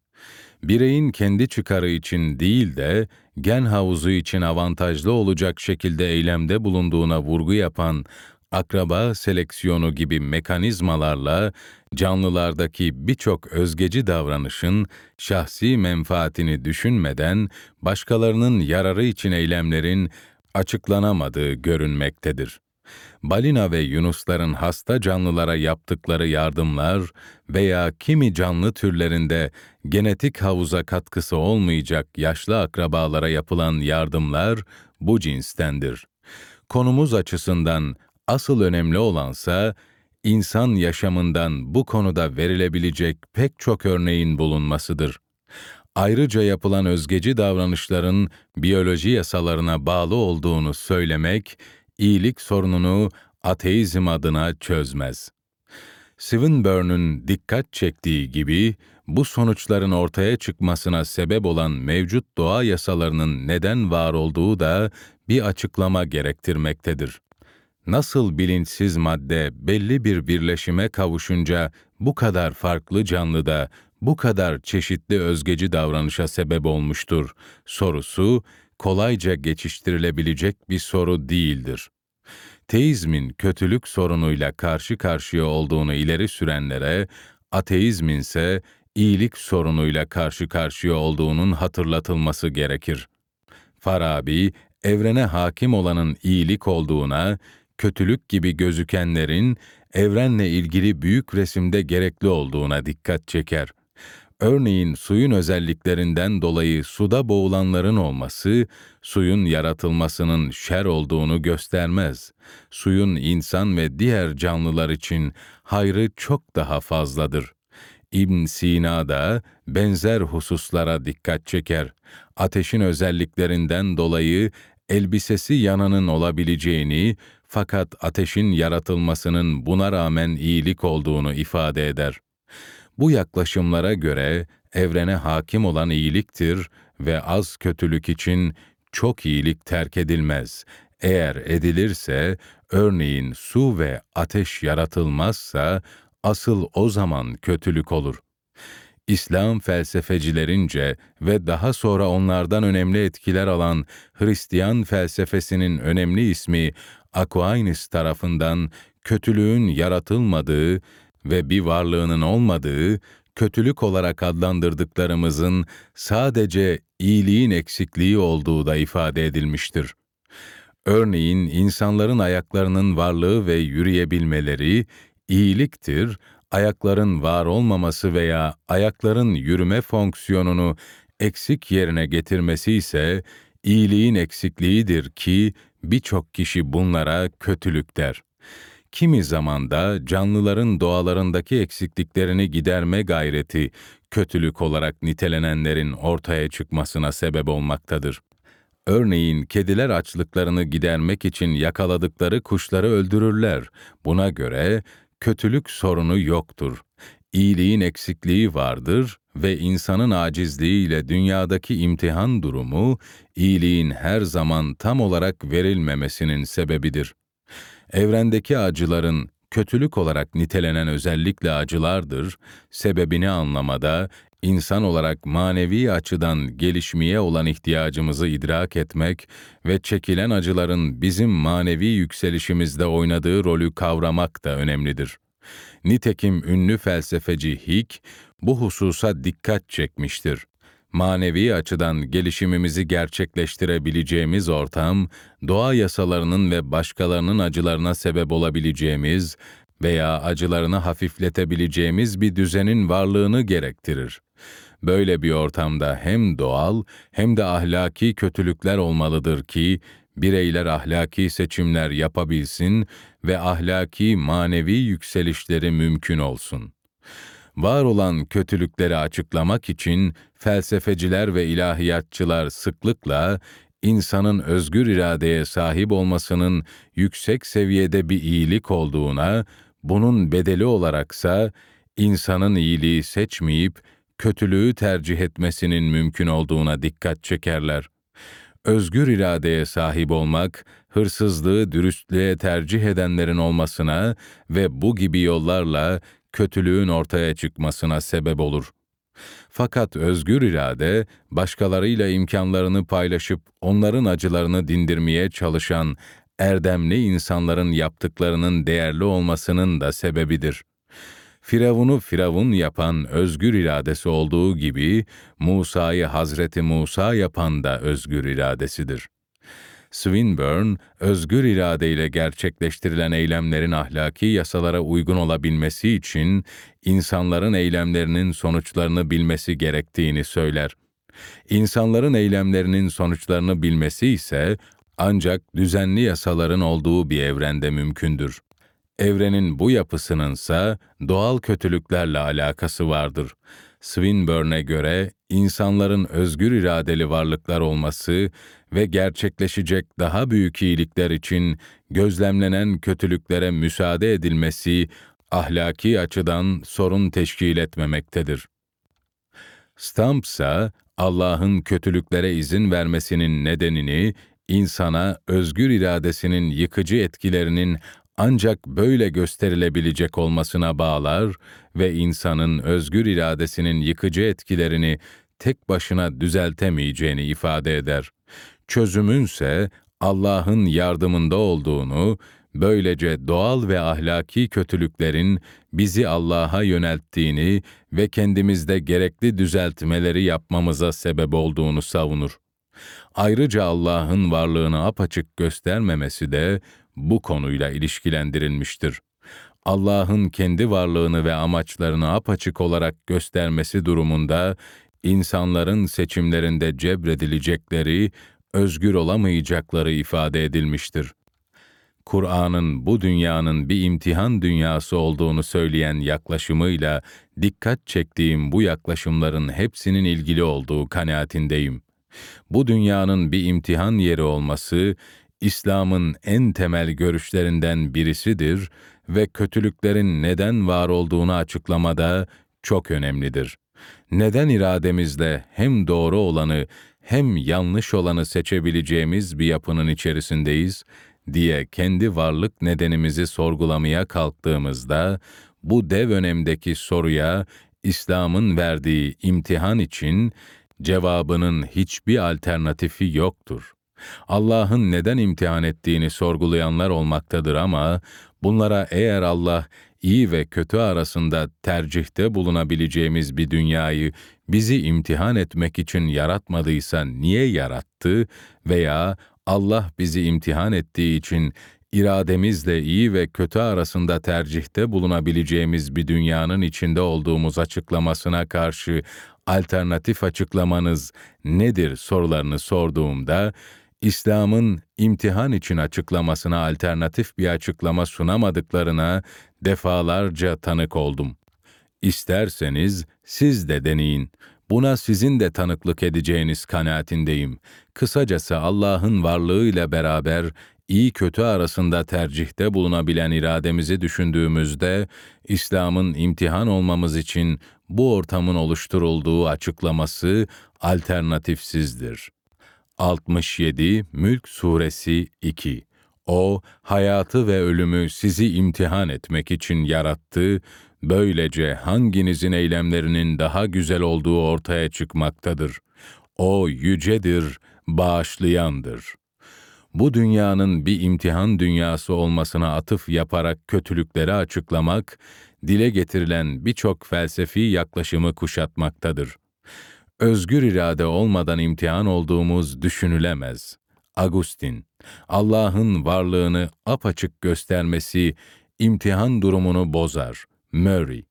Bireyin kendi çıkarı için değil de gen havuzu için avantajlı olacak şekilde eylemde bulunduğuna vurgu yapan akraba seleksiyonu gibi mekanizmalarla canlılardaki birçok özgeci davranışın şahsi menfaatini düşünmeden başkalarının yararı için eylemlerin açıklanamadığı görünmektedir balina ve yunusların hasta canlılara yaptıkları yardımlar veya kimi canlı türlerinde genetik havuza katkısı olmayacak yaşlı akrabalara yapılan yardımlar bu cinstendir. Konumuz açısından asıl önemli olansa insan yaşamından bu konuda verilebilecek pek çok örneğin bulunmasıdır. Ayrıca yapılan özgeci davranışların biyoloji yasalarına bağlı olduğunu söylemek iyilik sorununu ateizm adına çözmez. Swinburne'un dikkat çektiği gibi bu sonuçların ortaya çıkmasına sebep olan mevcut doğa yasalarının neden var olduğu da bir açıklama gerektirmektedir. Nasıl bilinçsiz madde belli bir birleşime kavuşunca bu kadar farklı canlıda bu kadar çeşitli özgeci davranışa sebep olmuştur sorusu kolayca geçiştirilebilecek bir soru değildir. Teizmin kötülük sorunuyla karşı karşıya olduğunu ileri sürenlere, ateizmin ise iyilik sorunuyla karşı karşıya olduğunun hatırlatılması gerekir. Farabi, evrene hakim olanın iyilik olduğuna, kötülük gibi gözükenlerin evrenle ilgili büyük resimde gerekli olduğuna dikkat çeker. Örneğin suyun özelliklerinden dolayı suda boğulanların olması, suyun yaratılmasının şer olduğunu göstermez. Suyun insan ve diğer canlılar için hayrı çok daha fazladır. İbn Sina da benzer hususlara dikkat çeker. Ateşin özelliklerinden dolayı elbisesi yananın olabileceğini fakat ateşin yaratılmasının buna rağmen iyilik olduğunu ifade eder. Bu yaklaşımlara göre evrene hakim olan iyiliktir ve az kötülük için çok iyilik terk edilmez. Eğer edilirse, örneğin su ve ateş yaratılmazsa, asıl o zaman kötülük olur. İslam felsefecilerince ve daha sonra onlardan önemli etkiler alan Hristiyan felsefesinin önemli ismi Aquinas tarafından kötülüğün yaratılmadığı ve bir varlığının olmadığı, kötülük olarak adlandırdıklarımızın sadece iyiliğin eksikliği olduğu da ifade edilmiştir. Örneğin insanların ayaklarının varlığı ve yürüyebilmeleri iyiliktir, ayakların var olmaması veya ayakların yürüme fonksiyonunu eksik yerine getirmesi ise iyiliğin eksikliğidir ki birçok kişi bunlara kötülük der. Kimi zamanda canlıların doğalarındaki eksikliklerini giderme gayreti kötülük olarak nitelenenlerin ortaya çıkmasına sebep olmaktadır. Örneğin kediler açlıklarını gidermek için yakaladıkları kuşları öldürürler. Buna göre kötülük sorunu yoktur. İyiliğin eksikliği vardır ve insanın acizliğiyle dünyadaki imtihan durumu, iyiliğin her zaman tam olarak verilmemesinin sebebidir. Evrendeki acıların kötülük olarak nitelenen özellikle acılardır, sebebini anlamada, insan olarak manevi açıdan gelişmeye olan ihtiyacımızı idrak etmek ve çekilen acıların bizim manevi yükselişimizde oynadığı rolü kavramak da önemlidir. Nitekim ünlü felsefeci Hick bu hususa dikkat çekmiştir. Manevi açıdan gelişimimizi gerçekleştirebileceğimiz ortam, doğa yasalarının ve başkalarının acılarına sebep olabileceğimiz veya acılarını hafifletebileceğimiz bir düzenin varlığını gerektirir. Böyle bir ortamda hem doğal hem de ahlaki kötülükler olmalıdır ki bireyler ahlaki seçimler yapabilsin ve ahlaki manevi yükselişleri mümkün olsun. Var olan kötülükleri açıklamak için felsefeciler ve ilahiyatçılar sıklıkla insanın özgür iradeye sahip olmasının yüksek seviyede bir iyilik olduğuna, bunun bedeli olaraksa insanın iyiliği seçmeyip kötülüğü tercih etmesinin mümkün olduğuna dikkat çekerler. Özgür iradeye sahip olmak, hırsızlığı dürüstlüğe tercih edenlerin olmasına ve bu gibi yollarla kötülüğün ortaya çıkmasına sebep olur. Fakat özgür irade, başkalarıyla imkanlarını paylaşıp onların acılarını dindirmeye çalışan erdemli insanların yaptıklarının değerli olmasının da sebebidir. Firavun'u Firavun yapan özgür iradesi olduğu gibi, Musa'yı Hazreti Musa yapan da özgür iradesidir. Swinburne, özgür iradeyle gerçekleştirilen eylemlerin ahlaki yasalara uygun olabilmesi için insanların eylemlerinin sonuçlarını bilmesi gerektiğini söyler. İnsanların eylemlerinin sonuçlarını bilmesi ise ancak düzenli yasaların olduğu bir evrende mümkündür. Evrenin bu yapısınınsa doğal kötülüklerle alakası vardır. Swinburne'e göre insanların özgür iradeli varlıklar olması ve gerçekleşecek daha büyük iyilikler için gözlemlenen kötülüklere müsaade edilmesi ahlaki açıdan sorun teşkil etmemektedir. Stamp ise Allah'ın kötülüklere izin vermesinin nedenini insana özgür iradesinin yıkıcı etkilerinin ancak böyle gösterilebilecek olmasına bağlar ve insanın özgür iradesinin yıkıcı etkilerini tek başına düzeltemeyeceğini ifade eder. Çözümünse Allah'ın yardımında olduğunu, böylece doğal ve ahlaki kötülüklerin bizi Allah'a yönelttiğini ve kendimizde gerekli düzeltmeleri yapmamıza sebep olduğunu savunur. Ayrıca Allah'ın varlığını apaçık göstermemesi de bu konuyla ilişkilendirilmiştir. Allah'ın kendi varlığını ve amaçlarını apaçık olarak göstermesi durumunda insanların seçimlerinde cebredilecekleri, özgür olamayacakları ifade edilmiştir. Kur'an'ın bu dünyanın bir imtihan dünyası olduğunu söyleyen yaklaşımıyla dikkat çektiğim bu yaklaşımların hepsinin ilgili olduğu kanaatindeyim. Bu dünyanın bir imtihan yeri olması, İslam'ın en temel görüşlerinden birisidir ve kötülüklerin neden var olduğunu açıklamada çok önemlidir. Neden irademizle hem doğru olanı hem yanlış olanı seçebileceğimiz bir yapının içerisindeyiz diye kendi varlık nedenimizi sorgulamaya kalktığımızda bu dev önemdeki soruya İslam'ın verdiği imtihan için cevabının hiçbir alternatifi yoktur. Allah'ın neden imtihan ettiğini sorgulayanlar olmaktadır ama bunlara eğer Allah iyi ve kötü arasında tercihte bulunabileceğimiz bir dünyayı bizi imtihan etmek için yaratmadıysa niye yarattı veya Allah bizi imtihan ettiği için irademizle iyi ve kötü arasında tercihte bulunabileceğimiz bir dünyanın içinde olduğumuz açıklamasına karşı alternatif açıklamanız nedir sorularını sorduğumda İslam'ın imtihan için açıklamasına alternatif bir açıklama sunamadıklarına defalarca tanık oldum. İsterseniz siz de deneyin. Buna sizin de tanıklık edeceğiniz kanaatindeyim. Kısacası Allah'ın varlığıyla beraber iyi kötü arasında tercihte bulunabilen irademizi düşündüğümüzde İslam'ın imtihan olmamız için bu ortamın oluşturulduğu açıklaması alternatifsizdir. 67 Mülk Suresi 2 O, hayatı ve ölümü sizi imtihan etmek için yarattı, böylece hanginizin eylemlerinin daha güzel olduğu ortaya çıkmaktadır. O yücedir, bağışlayandır. Bu dünyanın bir imtihan dünyası olmasına atıf yaparak kötülükleri açıklamak, dile getirilen birçok felsefi yaklaşımı kuşatmaktadır özgür irade olmadan imtihan olduğumuz düşünülemez. Agustin, Allah'ın varlığını apaçık göstermesi imtihan durumunu bozar. Murray,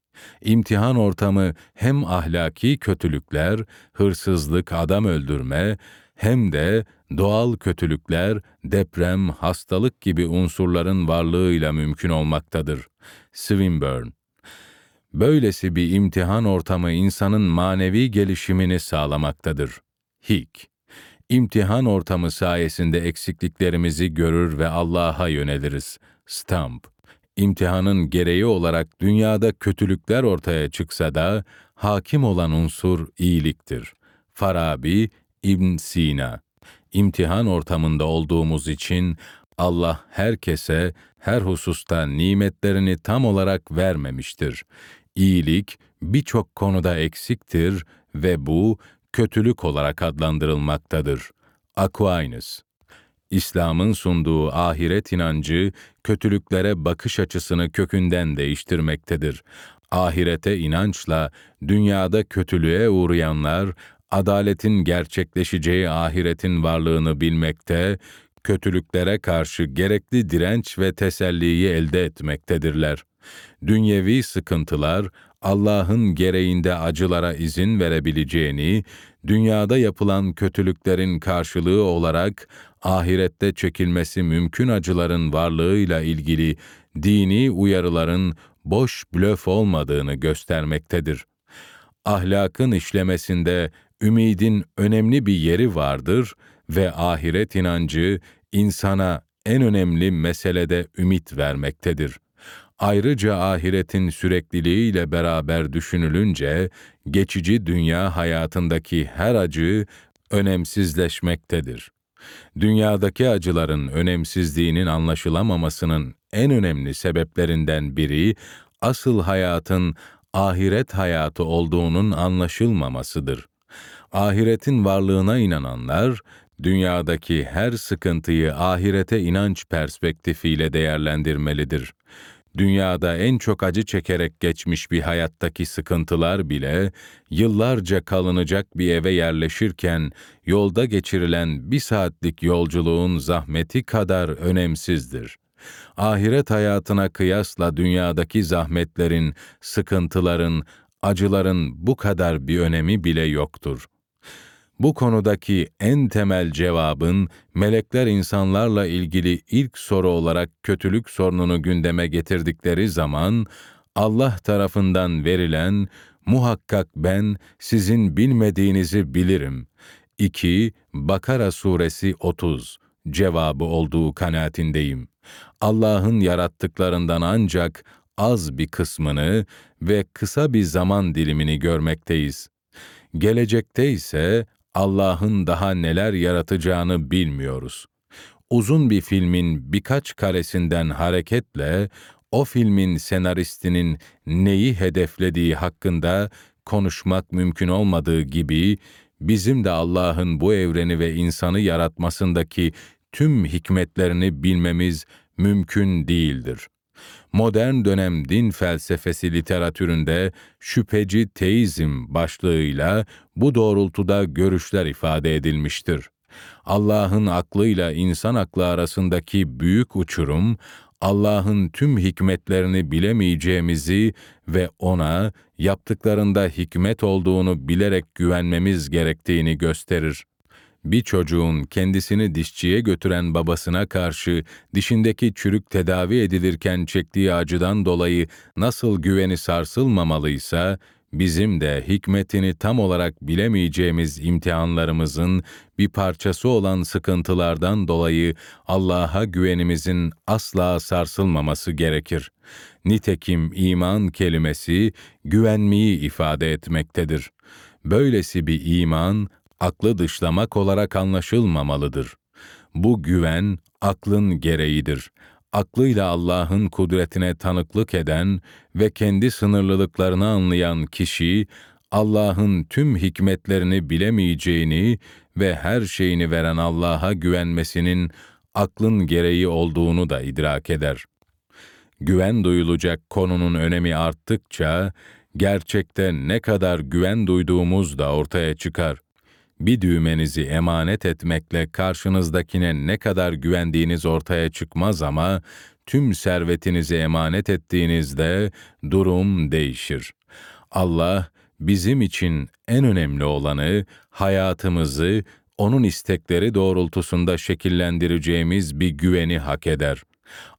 imtihan ortamı hem ahlaki kötülükler, hırsızlık, adam öldürme, hem de doğal kötülükler, deprem, hastalık gibi unsurların varlığıyla mümkün olmaktadır. Swinburne Böylesi bir imtihan ortamı insanın manevi gelişimini sağlamaktadır. Hik İmtihan ortamı sayesinde eksikliklerimizi görür ve Allah'a yöneliriz. Stamp İmtihanın gereği olarak dünyada kötülükler ortaya çıksa da hakim olan unsur iyiliktir. Farabi İbn Sina İmtihan ortamında olduğumuz için Allah herkese her hususta nimetlerini tam olarak vermemiştir. İyilik birçok konuda eksiktir ve bu kötülük olarak adlandırılmaktadır. Aquinas İslam'ın sunduğu ahiret inancı kötülüklere bakış açısını kökünden değiştirmektedir. Ahirete inançla dünyada kötülüğe uğrayanlar adaletin gerçekleşeceği ahiretin varlığını bilmekte, kötülüklere karşı gerekli direnç ve teselliyi elde etmektedirler. Dünyevi sıkıntılar Allah'ın gereğinde acılara izin verebileceğini, dünyada yapılan kötülüklerin karşılığı olarak ahirette çekilmesi mümkün acıların varlığıyla ilgili dini uyarıların boş blöf olmadığını göstermektedir. Ahlakın işlemesinde ümidin önemli bir yeri vardır ve ahiret inancı insana en önemli meselede ümit vermektedir. Ayrıca ahiretin sürekliliğiyle beraber düşünülünce geçici dünya hayatındaki her acı önemsizleşmektedir. Dünyadaki acıların önemsizliğinin anlaşılamamasının en önemli sebeplerinden biri asıl hayatın ahiret hayatı olduğunun anlaşılmamasıdır. Ahiretin varlığına inananlar dünyadaki her sıkıntıyı ahirete inanç perspektifiyle değerlendirmelidir. Dünyada en çok acı çekerek geçmiş bir hayattaki sıkıntılar bile yıllarca kalınacak bir eve yerleşirken yolda geçirilen bir saatlik yolculuğun zahmeti kadar önemsizdir. Ahiret hayatına kıyasla dünyadaki zahmetlerin, sıkıntıların, acıların bu kadar bir önemi bile yoktur. Bu konudaki en temel cevabın melekler insanlarla ilgili ilk soru olarak kötülük sorununu gündeme getirdikleri zaman Allah tarafından verilen muhakkak ben sizin bilmediğinizi bilirim. 2 Bakara suresi 30 cevabı olduğu kanaatindeyim. Allah'ın yarattıklarından ancak az bir kısmını ve kısa bir zaman dilimini görmekteyiz. Gelecekte ise Allah'ın daha neler yaratacağını bilmiyoruz. Uzun bir filmin birkaç karesinden hareketle o filmin senaristinin neyi hedeflediği hakkında konuşmak mümkün olmadığı gibi bizim de Allah'ın bu evreni ve insanı yaratmasındaki tüm hikmetlerini bilmemiz mümkün değildir. Modern dönem din felsefesi literatüründe şüpheci teizm başlığıyla bu doğrultuda görüşler ifade edilmiştir. Allah'ın aklıyla insan aklı arasındaki büyük uçurum, Allah'ın tüm hikmetlerini bilemeyeceğimizi ve ona yaptıklarında hikmet olduğunu bilerek güvenmemiz gerektiğini gösterir. Bir çocuğun kendisini dişçiye götüren babasına karşı dişindeki çürük tedavi edilirken çektiği acıdan dolayı nasıl güveni sarsılmamalıysa, bizim de hikmetini tam olarak bilemeyeceğimiz imtihanlarımızın bir parçası olan sıkıntılardan dolayı Allah'a güvenimizin asla sarsılmaması gerekir. Nitekim iman kelimesi güvenmeyi ifade etmektedir. Böylesi bir iman, aklı dışlamak olarak anlaşılmamalıdır. Bu güven, aklın gereğidir aklıyla Allah'ın kudretine tanıklık eden ve kendi sınırlılıklarını anlayan kişi, Allah'ın tüm hikmetlerini bilemeyeceğini ve her şeyini veren Allah'a güvenmesinin aklın gereği olduğunu da idrak eder. Güven duyulacak konunun önemi arttıkça, gerçekte ne kadar güven duyduğumuz da ortaya çıkar bir düğmenizi emanet etmekle karşınızdakine ne kadar güvendiğiniz ortaya çıkmaz ama tüm servetinizi emanet ettiğinizde durum değişir. Allah bizim için en önemli olanı hayatımızı onun istekleri doğrultusunda şekillendireceğimiz bir güveni hak eder.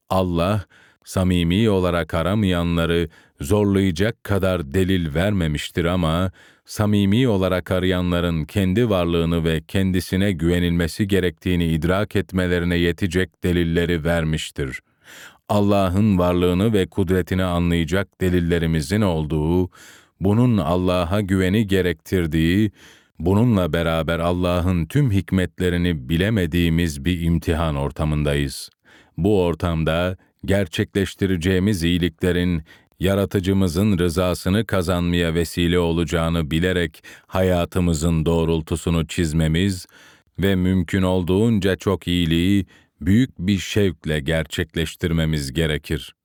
Allah samimi olarak aramayanları zorlayacak kadar delil vermemiştir ama samimi olarak arayanların kendi varlığını ve kendisine güvenilmesi gerektiğini idrak etmelerine yetecek delilleri vermiştir. Allah'ın varlığını ve kudretini anlayacak delillerimizin olduğu, bunun Allah'a güveni gerektirdiği, bununla beraber Allah'ın tüm hikmetlerini bilemediğimiz bir imtihan ortamındayız. Bu ortamda gerçekleştireceğimiz iyiliklerin yaratıcımızın rızasını kazanmaya vesile olacağını bilerek hayatımızın doğrultusunu çizmemiz ve mümkün olduğunca çok iyiliği büyük bir şevkle gerçekleştirmemiz gerekir.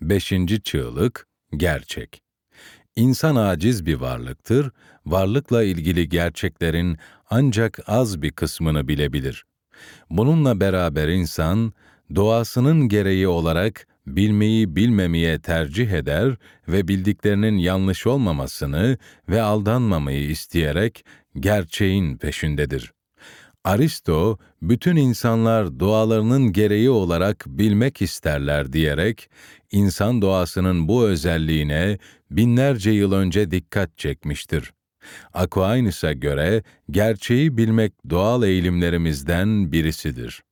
Beşinci çığlık, gerçek. İnsan aciz bir varlıktır, varlıkla ilgili gerçeklerin ancak az bir kısmını bilebilir. Bununla beraber insan, doğasının gereği olarak bilmeyi bilmemeye tercih eder ve bildiklerinin yanlış olmamasını ve aldanmamayı isteyerek gerçeğin peşindedir. Aristo, bütün insanlar doğalarının gereği olarak bilmek isterler diyerek, insan doğasının bu özelliğine binlerce yıl önce dikkat çekmiştir. Aquinas'a göre gerçeği bilmek doğal eğilimlerimizden birisidir.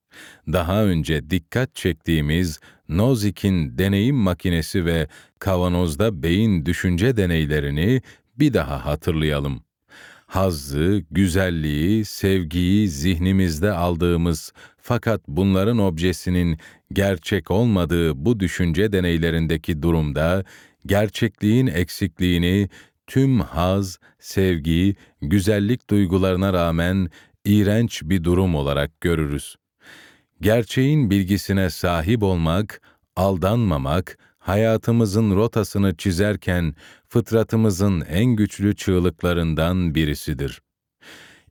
Daha önce dikkat çektiğimiz Nozik'in deneyim makinesi ve kavanozda beyin düşünce deneylerini bir daha hatırlayalım. Hazzı, güzelliği, sevgiyi zihnimizde aldığımız fakat bunların objesinin gerçek olmadığı bu düşünce deneylerindeki durumda gerçekliğin eksikliğini tüm haz, sevgi, güzellik duygularına rağmen iğrenç bir durum olarak görürüz. Gerçeğin bilgisine sahip olmak, aldanmamak, hayatımızın rotasını çizerken fıtratımızın en güçlü çığlıklarından birisidir.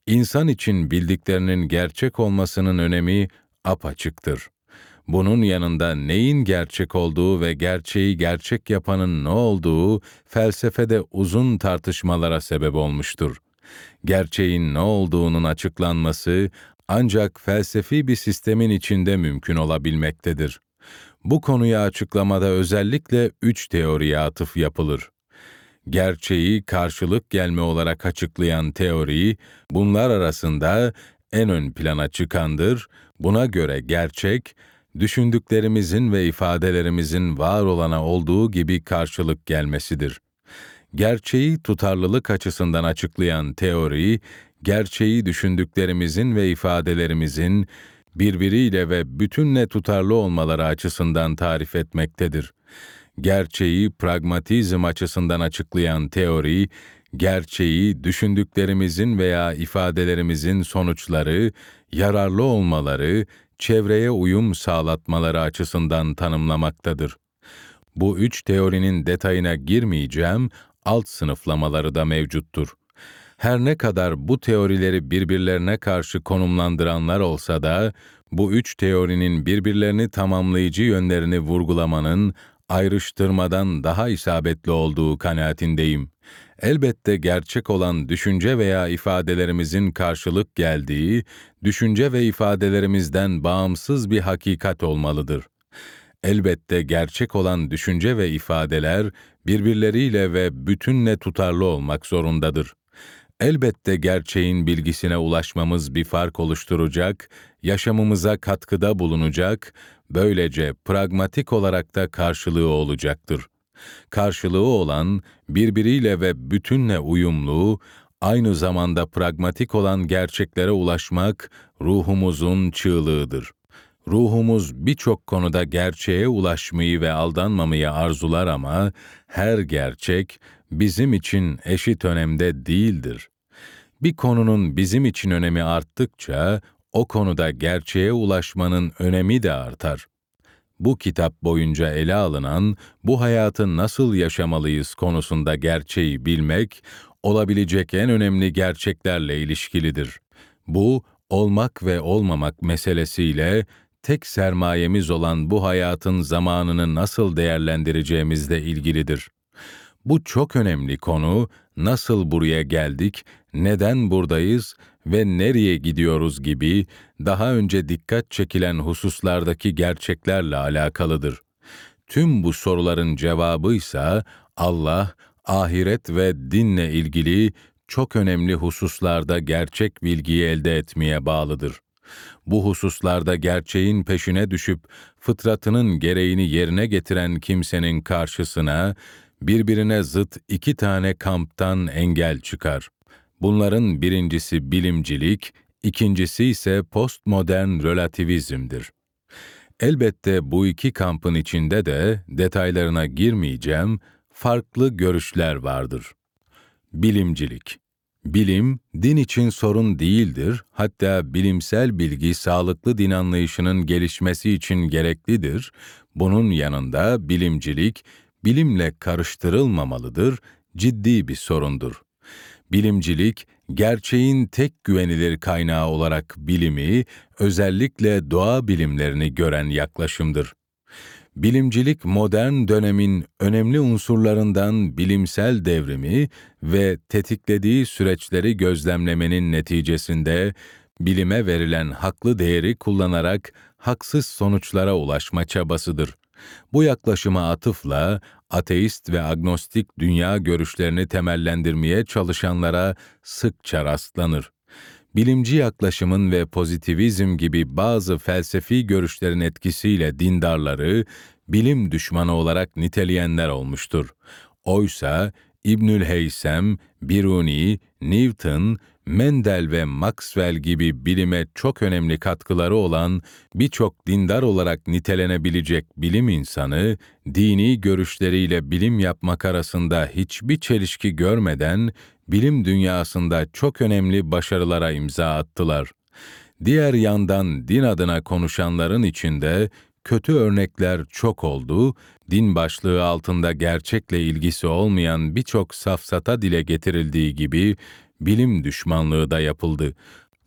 İnsan için bildiklerinin gerçek olmasının önemi apaçıktır. Bunun yanında neyin gerçek olduğu ve gerçeği gerçek yapanın ne olduğu felsefede uzun tartışmalara sebep olmuştur. Gerçeğin ne olduğunun açıklanması ancak felsefi bir sistemin içinde mümkün olabilmektedir. Bu konuyu açıklamada özellikle üç teoriye atıf yapılır. Gerçeği karşılık gelme olarak açıklayan teori, bunlar arasında en ön plana çıkandır. Buna göre gerçek, düşündüklerimizin ve ifadelerimizin var olana olduğu gibi karşılık gelmesidir. Gerçeği tutarlılık açısından açıklayan teori, gerçeği düşündüklerimizin ve ifadelerimizin birbiriyle ve bütünle tutarlı olmaları açısından tarif etmektedir. Gerçeği pragmatizm açısından açıklayan teori, gerçeği düşündüklerimizin veya ifadelerimizin sonuçları, yararlı olmaları, çevreye uyum sağlatmaları açısından tanımlamaktadır. Bu üç teorinin detayına girmeyeceğim, alt sınıflamaları da mevcuttur. Her ne kadar bu teorileri birbirlerine karşı konumlandıranlar olsa da, bu üç teorinin birbirlerini tamamlayıcı yönlerini vurgulamanın ayrıştırmadan daha isabetli olduğu kanaatindeyim. Elbette gerçek olan düşünce veya ifadelerimizin karşılık geldiği, düşünce ve ifadelerimizden bağımsız bir hakikat olmalıdır. Elbette gerçek olan düşünce ve ifadeler birbirleriyle ve bütünle tutarlı olmak zorundadır. Elbette gerçeğin bilgisine ulaşmamız bir fark oluşturacak, yaşamımıza katkıda bulunacak, böylece pragmatik olarak da karşılığı olacaktır. Karşılığı olan, birbiriyle ve bütünle uyumlu, aynı zamanda pragmatik olan gerçeklere ulaşmak ruhumuzun çığlığıdır. Ruhumuz birçok konuda gerçeğe ulaşmayı ve aldanmamayı arzular ama her gerçek bizim için eşit önemde değildir. Bir konunun bizim için önemi arttıkça o konuda gerçeğe ulaşmanın önemi de artar. Bu kitap boyunca ele alınan bu hayatı nasıl yaşamalıyız konusunda gerçeği bilmek olabilecek en önemli gerçeklerle ilişkilidir. Bu olmak ve olmamak meselesiyle tek sermayemiz olan bu hayatın zamanını nasıl değerlendireceğimizle ilgilidir. Bu çok önemli konu, nasıl buraya geldik, neden buradayız ve nereye gidiyoruz gibi daha önce dikkat çekilen hususlardaki gerçeklerle alakalıdır. Tüm bu soruların cevabı ise Allah, ahiret ve dinle ilgili çok önemli hususlarda gerçek bilgiyi elde etmeye bağlıdır. Bu hususlarda gerçeğin peşine düşüp fıtratının gereğini yerine getiren kimsenin karşısına birbirine zıt iki tane kamptan engel çıkar. Bunların birincisi bilimcilik, ikincisi ise postmodern relativizmdir. Elbette bu iki kampın içinde de detaylarına girmeyeceğim, farklı görüşler vardır. Bilimcilik Bilim, din için sorun değildir, hatta bilimsel bilgi sağlıklı din anlayışının gelişmesi için gereklidir. Bunun yanında bilimcilik, bilimle karıştırılmamalıdır, ciddi bir sorundur. Bilimcilik, gerçeğin tek güvenilir kaynağı olarak bilimi, özellikle doğa bilimlerini gören yaklaşımdır. Bilimcilik modern dönemin önemli unsurlarından bilimsel devrimi ve tetiklediği süreçleri gözlemlemenin neticesinde bilime verilen haklı değeri kullanarak haksız sonuçlara ulaşma çabasıdır. Bu yaklaşıma atıfla ateist ve agnostik dünya görüşlerini temellendirmeye çalışanlara sıkça rastlanır. Bilimci yaklaşımın ve pozitivizm gibi bazı felsefi görüşlerin etkisiyle dindarları bilim düşmanı olarak niteleyenler olmuştur. Oysa İbnül Heysem, Biruni, Newton, Mendel ve Maxwell gibi bilime çok önemli katkıları olan birçok dindar olarak nitelenebilecek bilim insanı, dini görüşleriyle bilim yapmak arasında hiçbir çelişki görmeden bilim dünyasında çok önemli başarılara imza attılar. Diğer yandan din adına konuşanların içinde kötü örnekler çok oldu, din başlığı altında gerçekle ilgisi olmayan birçok safsata dile getirildiği gibi bilim düşmanlığı da yapıldı.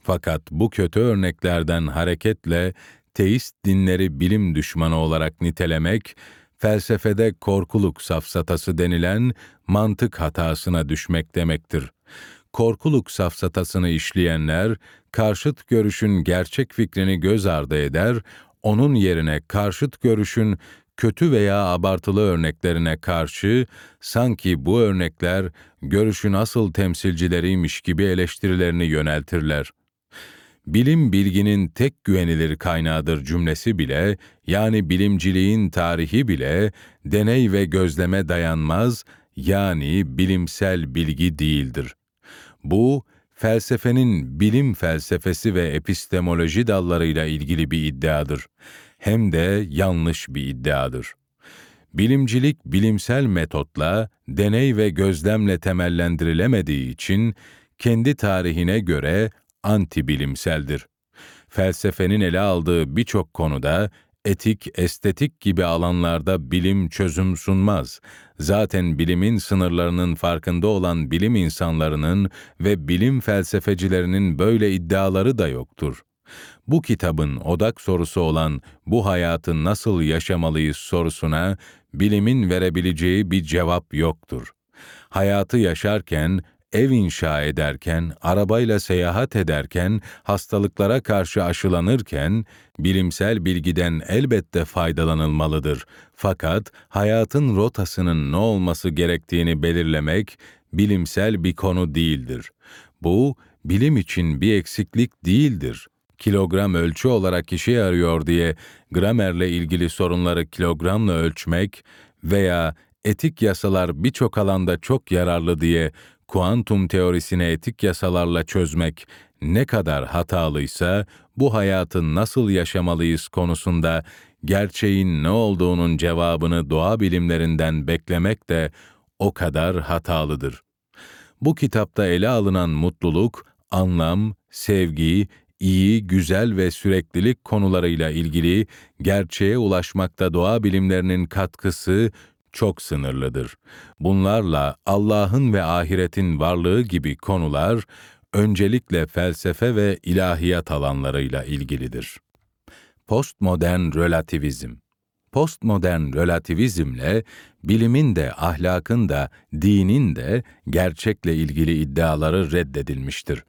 Fakat bu kötü örneklerden hareketle teist dinleri bilim düşmanı olarak nitelemek, felsefede korkuluk safsatası denilen mantık hatasına düşmek demektir. Korkuluk safsatasını işleyenler, karşıt görüşün gerçek fikrini göz ardı eder, onun yerine karşıt görüşün kötü veya abartılı örneklerine karşı sanki bu örnekler görüşün asıl temsilcileriymiş gibi eleştirilerini yöneltirler. Bilim bilginin tek güvenilir kaynağıdır cümlesi bile, yani bilimciliğin tarihi bile deney ve gözleme dayanmaz, yani bilimsel bilgi değildir. Bu, felsefenin bilim felsefesi ve epistemoloji dallarıyla ilgili bir iddiadır. Hem de yanlış bir iddiadır. Bilimcilik bilimsel metotla, deney ve gözlemle temellendirilemediği için kendi tarihine göre anti bilimseldir. Felsefenin ele aldığı birçok konuda etik, estetik gibi alanlarda bilim çözüm sunmaz. Zaten bilimin sınırlarının farkında olan bilim insanlarının ve bilim felsefecilerinin böyle iddiaları da yoktur. Bu kitabın odak sorusu olan bu hayatı nasıl yaşamalıyız sorusuna bilimin verebileceği bir cevap yoktur. Hayatı yaşarken ev inşa ederken, arabayla seyahat ederken, hastalıklara karşı aşılanırken, bilimsel bilgiden elbette faydalanılmalıdır. Fakat hayatın rotasının ne olması gerektiğini belirlemek, bilimsel bir konu değildir. Bu, bilim için bir eksiklik değildir. Kilogram ölçü olarak işe yarıyor diye gramerle ilgili sorunları kilogramla ölçmek veya etik yasalar birçok alanda çok yararlı diye kuantum teorisini etik yasalarla çözmek ne kadar hatalıysa bu hayatı nasıl yaşamalıyız konusunda gerçeğin ne olduğunun cevabını doğa bilimlerinden beklemek de o kadar hatalıdır. Bu kitapta ele alınan mutluluk, anlam, sevgi, iyi, güzel ve süreklilik konularıyla ilgili gerçeğe ulaşmakta doğa bilimlerinin katkısı çok sınırlıdır. Bunlarla Allah'ın ve ahiretin varlığı gibi konular öncelikle felsefe ve ilahiyat alanlarıyla ilgilidir. Postmodern relativizm Postmodern relativizmle bilimin de ahlakın da dinin de gerçekle ilgili iddiaları reddedilmiştir.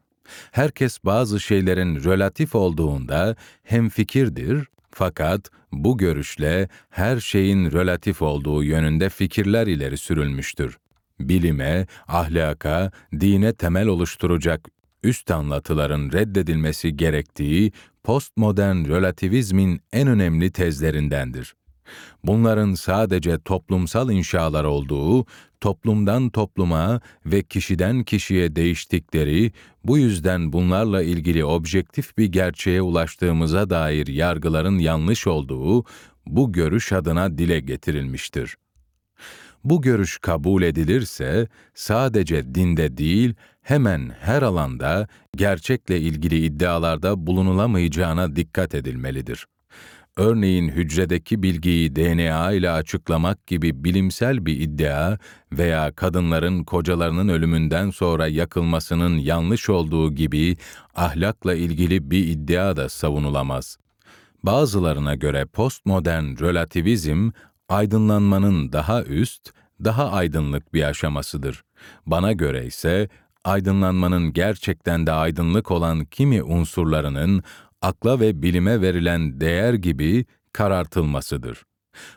Herkes bazı şeylerin relatif olduğunda hem fikirdir fakat bu görüşle her şeyin relatif olduğu yönünde fikirler ileri sürülmüştür. Bilime, ahlaka, dine temel oluşturacak üst anlatıların reddedilmesi gerektiği postmodern relativizmin en önemli tezlerindendir. Bunların sadece toplumsal inşalar olduğu, toplumdan topluma ve kişiden kişiye değiştikleri, bu yüzden bunlarla ilgili objektif bir gerçeğe ulaştığımıza dair yargıların yanlış olduğu, bu görüş adına dile getirilmiştir. Bu görüş kabul edilirse, sadece dinde değil, hemen her alanda gerçekle ilgili iddialarda bulunulamayacağına dikkat edilmelidir örneğin hücredeki bilgiyi DNA ile açıklamak gibi bilimsel bir iddia veya kadınların kocalarının ölümünden sonra yakılmasının yanlış olduğu gibi ahlakla ilgili bir iddia da savunulamaz. Bazılarına göre postmodern relativizm aydınlanmanın daha üst, daha aydınlık bir aşamasıdır. Bana göre ise aydınlanmanın gerçekten de aydınlık olan kimi unsurlarının akla ve bilime verilen değer gibi karartılmasıdır.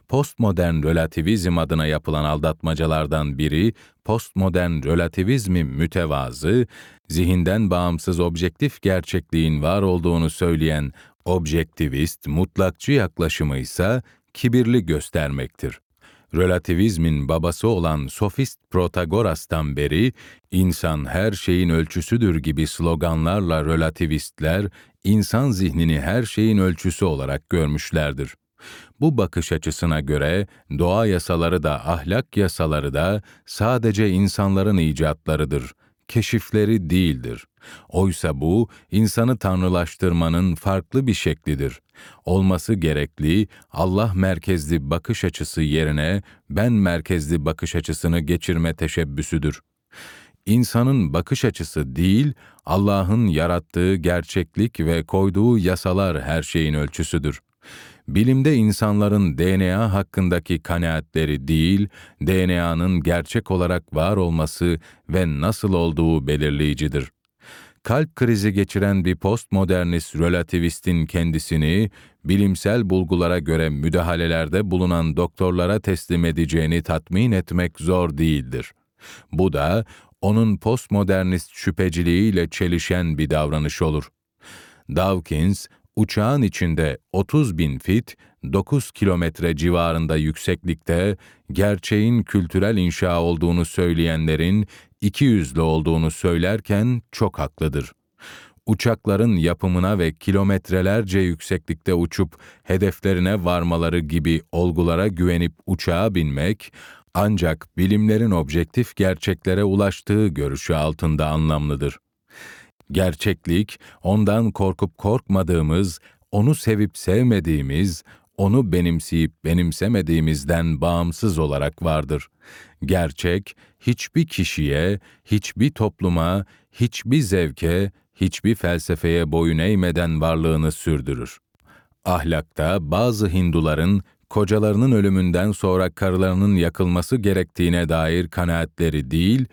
Postmodern relativizm adına yapılan aldatmacalardan biri, postmodern relativizmi mütevazı, zihinden bağımsız objektif gerçekliğin var olduğunu söyleyen objektivist, mutlakçı yaklaşımı ise kibirli göstermektir relativizmin babası olan sofist Protagoras'tan beri insan her şeyin ölçüsüdür gibi sloganlarla relativistler insan zihnini her şeyin ölçüsü olarak görmüşlerdir. Bu bakış açısına göre doğa yasaları da ahlak yasaları da sadece insanların icatlarıdır, keşifleri değildir. Oysa bu insanı tanrılaştırmanın farklı bir şeklidir. Olması gerekli Allah merkezli bakış açısı yerine ben merkezli bakış açısını geçirme teşebbüsüdür. insanın bakış açısı değil, Allah'ın yarattığı gerçeklik ve koyduğu yasalar her şeyin ölçüsüdür. Bilimde insanların DNA hakkındaki kanaatleri değil, DNA'nın gerçek olarak var olması ve nasıl olduğu belirleyicidir. Kalp krizi geçiren bir postmodernist relativistin kendisini bilimsel bulgulara göre müdahalelerde bulunan doktorlara teslim edeceğini tatmin etmek zor değildir. Bu da onun postmodernist şüpheciliğiyle çelişen bir davranış olur. Dawkins, uçağın içinde 30 bin fit, 9 kilometre civarında yükseklikte gerçeğin kültürel inşa olduğunu söyleyenlerin iki yüzlü olduğunu söylerken çok haklıdır. Uçakların yapımına ve kilometrelerce yükseklikte uçup hedeflerine varmaları gibi olgulara güvenip uçağa binmek, ancak bilimlerin objektif gerçeklere ulaştığı görüşü altında anlamlıdır. Gerçeklik, ondan korkup korkmadığımız, onu sevip sevmediğimiz, onu benimseyip benimsemediğimizden bağımsız olarak vardır. Gerçek, hiçbir kişiye, hiçbir topluma, hiçbir zevke, hiçbir felsefeye boyun eğmeden varlığını sürdürür. Ahlakta bazı Hinduların kocalarının ölümünden sonra karılarının yakılması gerektiğine dair kanaatleri değil,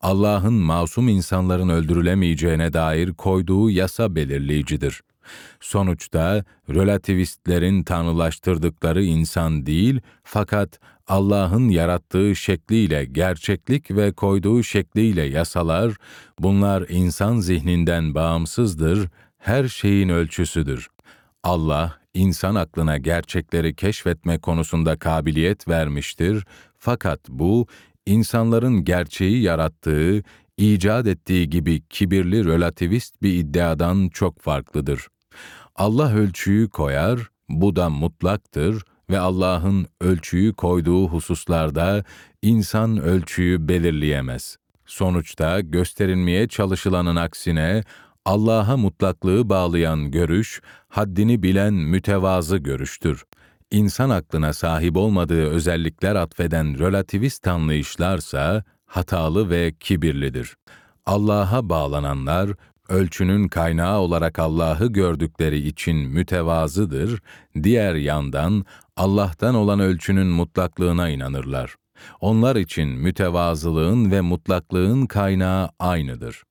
Allah'ın masum insanların öldürülemeyeceğine dair koyduğu yasa belirleyicidir. Sonuçta relativistlerin tanrılaştırdıkları insan değil, fakat Allah'ın yarattığı şekliyle gerçeklik ve koyduğu şekliyle yasalar, bunlar insan zihninden bağımsızdır, her şeyin ölçüsüdür. Allah, insan aklına gerçekleri keşfetme konusunda kabiliyet vermiştir, fakat bu, insanların gerçeği yarattığı, icat ettiği gibi kibirli relativist bir iddiadan çok farklıdır. Allah ölçüyü koyar, bu da mutlaktır ve Allah'ın ölçüyü koyduğu hususlarda insan ölçüyü belirleyemez. Sonuçta gösterilmeye çalışılanın aksine Allah'a mutlaklığı bağlayan görüş, haddini bilen mütevazı görüştür. İnsan aklına sahip olmadığı özellikler atfeden relativist anlayışlarsa hatalı ve kibirlidir. Allah'a bağlananlar, ölçünün kaynağı olarak Allah'ı gördükleri için mütevazıdır, diğer yandan Allah'tan olan ölçünün mutlaklığına inanırlar. Onlar için mütevazılığın ve mutlaklığın kaynağı aynıdır.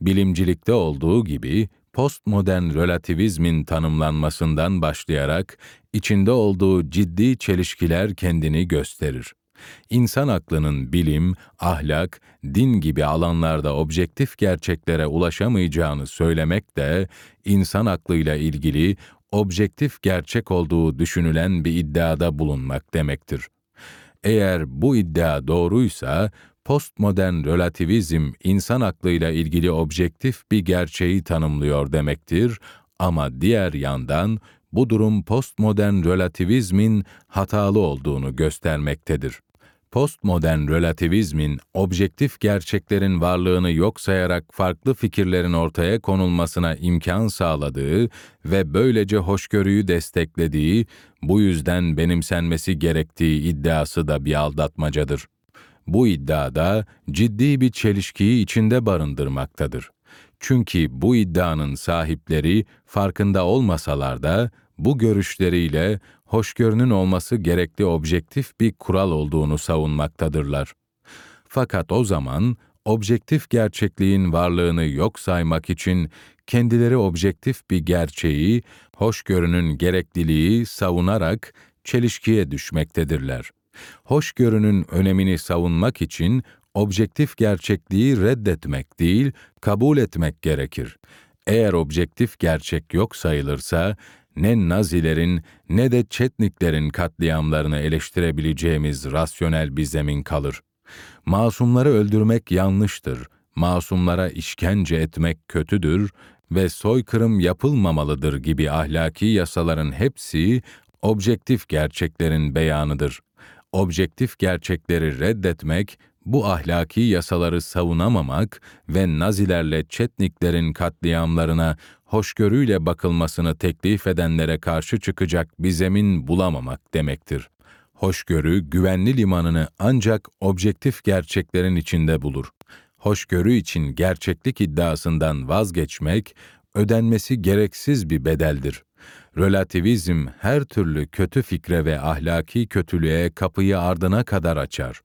Bilimcilikte olduğu gibi postmodern relativizmin tanımlanmasından başlayarak içinde olduğu ciddi çelişkiler kendini gösterir. İnsan aklının bilim, ahlak, din gibi alanlarda objektif gerçeklere ulaşamayacağını söylemek de insan aklıyla ilgili objektif gerçek olduğu düşünülen bir iddiada bulunmak demektir. Eğer bu iddia doğruysa, postmodern relativizm insan aklıyla ilgili objektif bir gerçeği tanımlıyor demektir ama diğer yandan bu durum postmodern relativizmin hatalı olduğunu göstermektedir postmodern relativizmin objektif gerçeklerin varlığını yok sayarak farklı fikirlerin ortaya konulmasına imkan sağladığı ve böylece hoşgörüyü desteklediği, bu yüzden benimsenmesi gerektiği iddiası da bir aldatmacadır. Bu iddiada ciddi bir çelişkiyi içinde barındırmaktadır. Çünkü bu iddianın sahipleri farkında olmasalar da bu görüşleriyle hoşgörünün olması gerekli objektif bir kural olduğunu savunmaktadırlar. Fakat o zaman objektif gerçekliğin varlığını yok saymak için kendileri objektif bir gerçeği, hoşgörünün gerekliliği savunarak çelişkiye düşmektedirler. Hoşgörünün önemini savunmak için objektif gerçekliği reddetmek değil, kabul etmek gerekir. Eğer objektif gerçek yok sayılırsa, ne Nazilerin ne de Çetniklerin katliamlarını eleştirebileceğimiz rasyonel bir zemin kalır. Masumları öldürmek yanlıştır, masumlara işkence etmek kötüdür ve soykırım yapılmamalıdır gibi ahlaki yasaların hepsi objektif gerçeklerin beyanıdır. Objektif gerçekleri reddetmek bu ahlaki yasaları savunamamak ve Nazilerle Çetniklerin katliamlarına hoşgörüyle bakılmasını teklif edenlere karşı çıkacak bir zemin bulamamak demektir. Hoşgörü güvenli limanını ancak objektif gerçeklerin içinde bulur. Hoşgörü için gerçeklik iddiasından vazgeçmek, ödenmesi gereksiz bir bedeldir. Relativizm her türlü kötü fikre ve ahlaki kötülüğe kapıyı ardına kadar açar.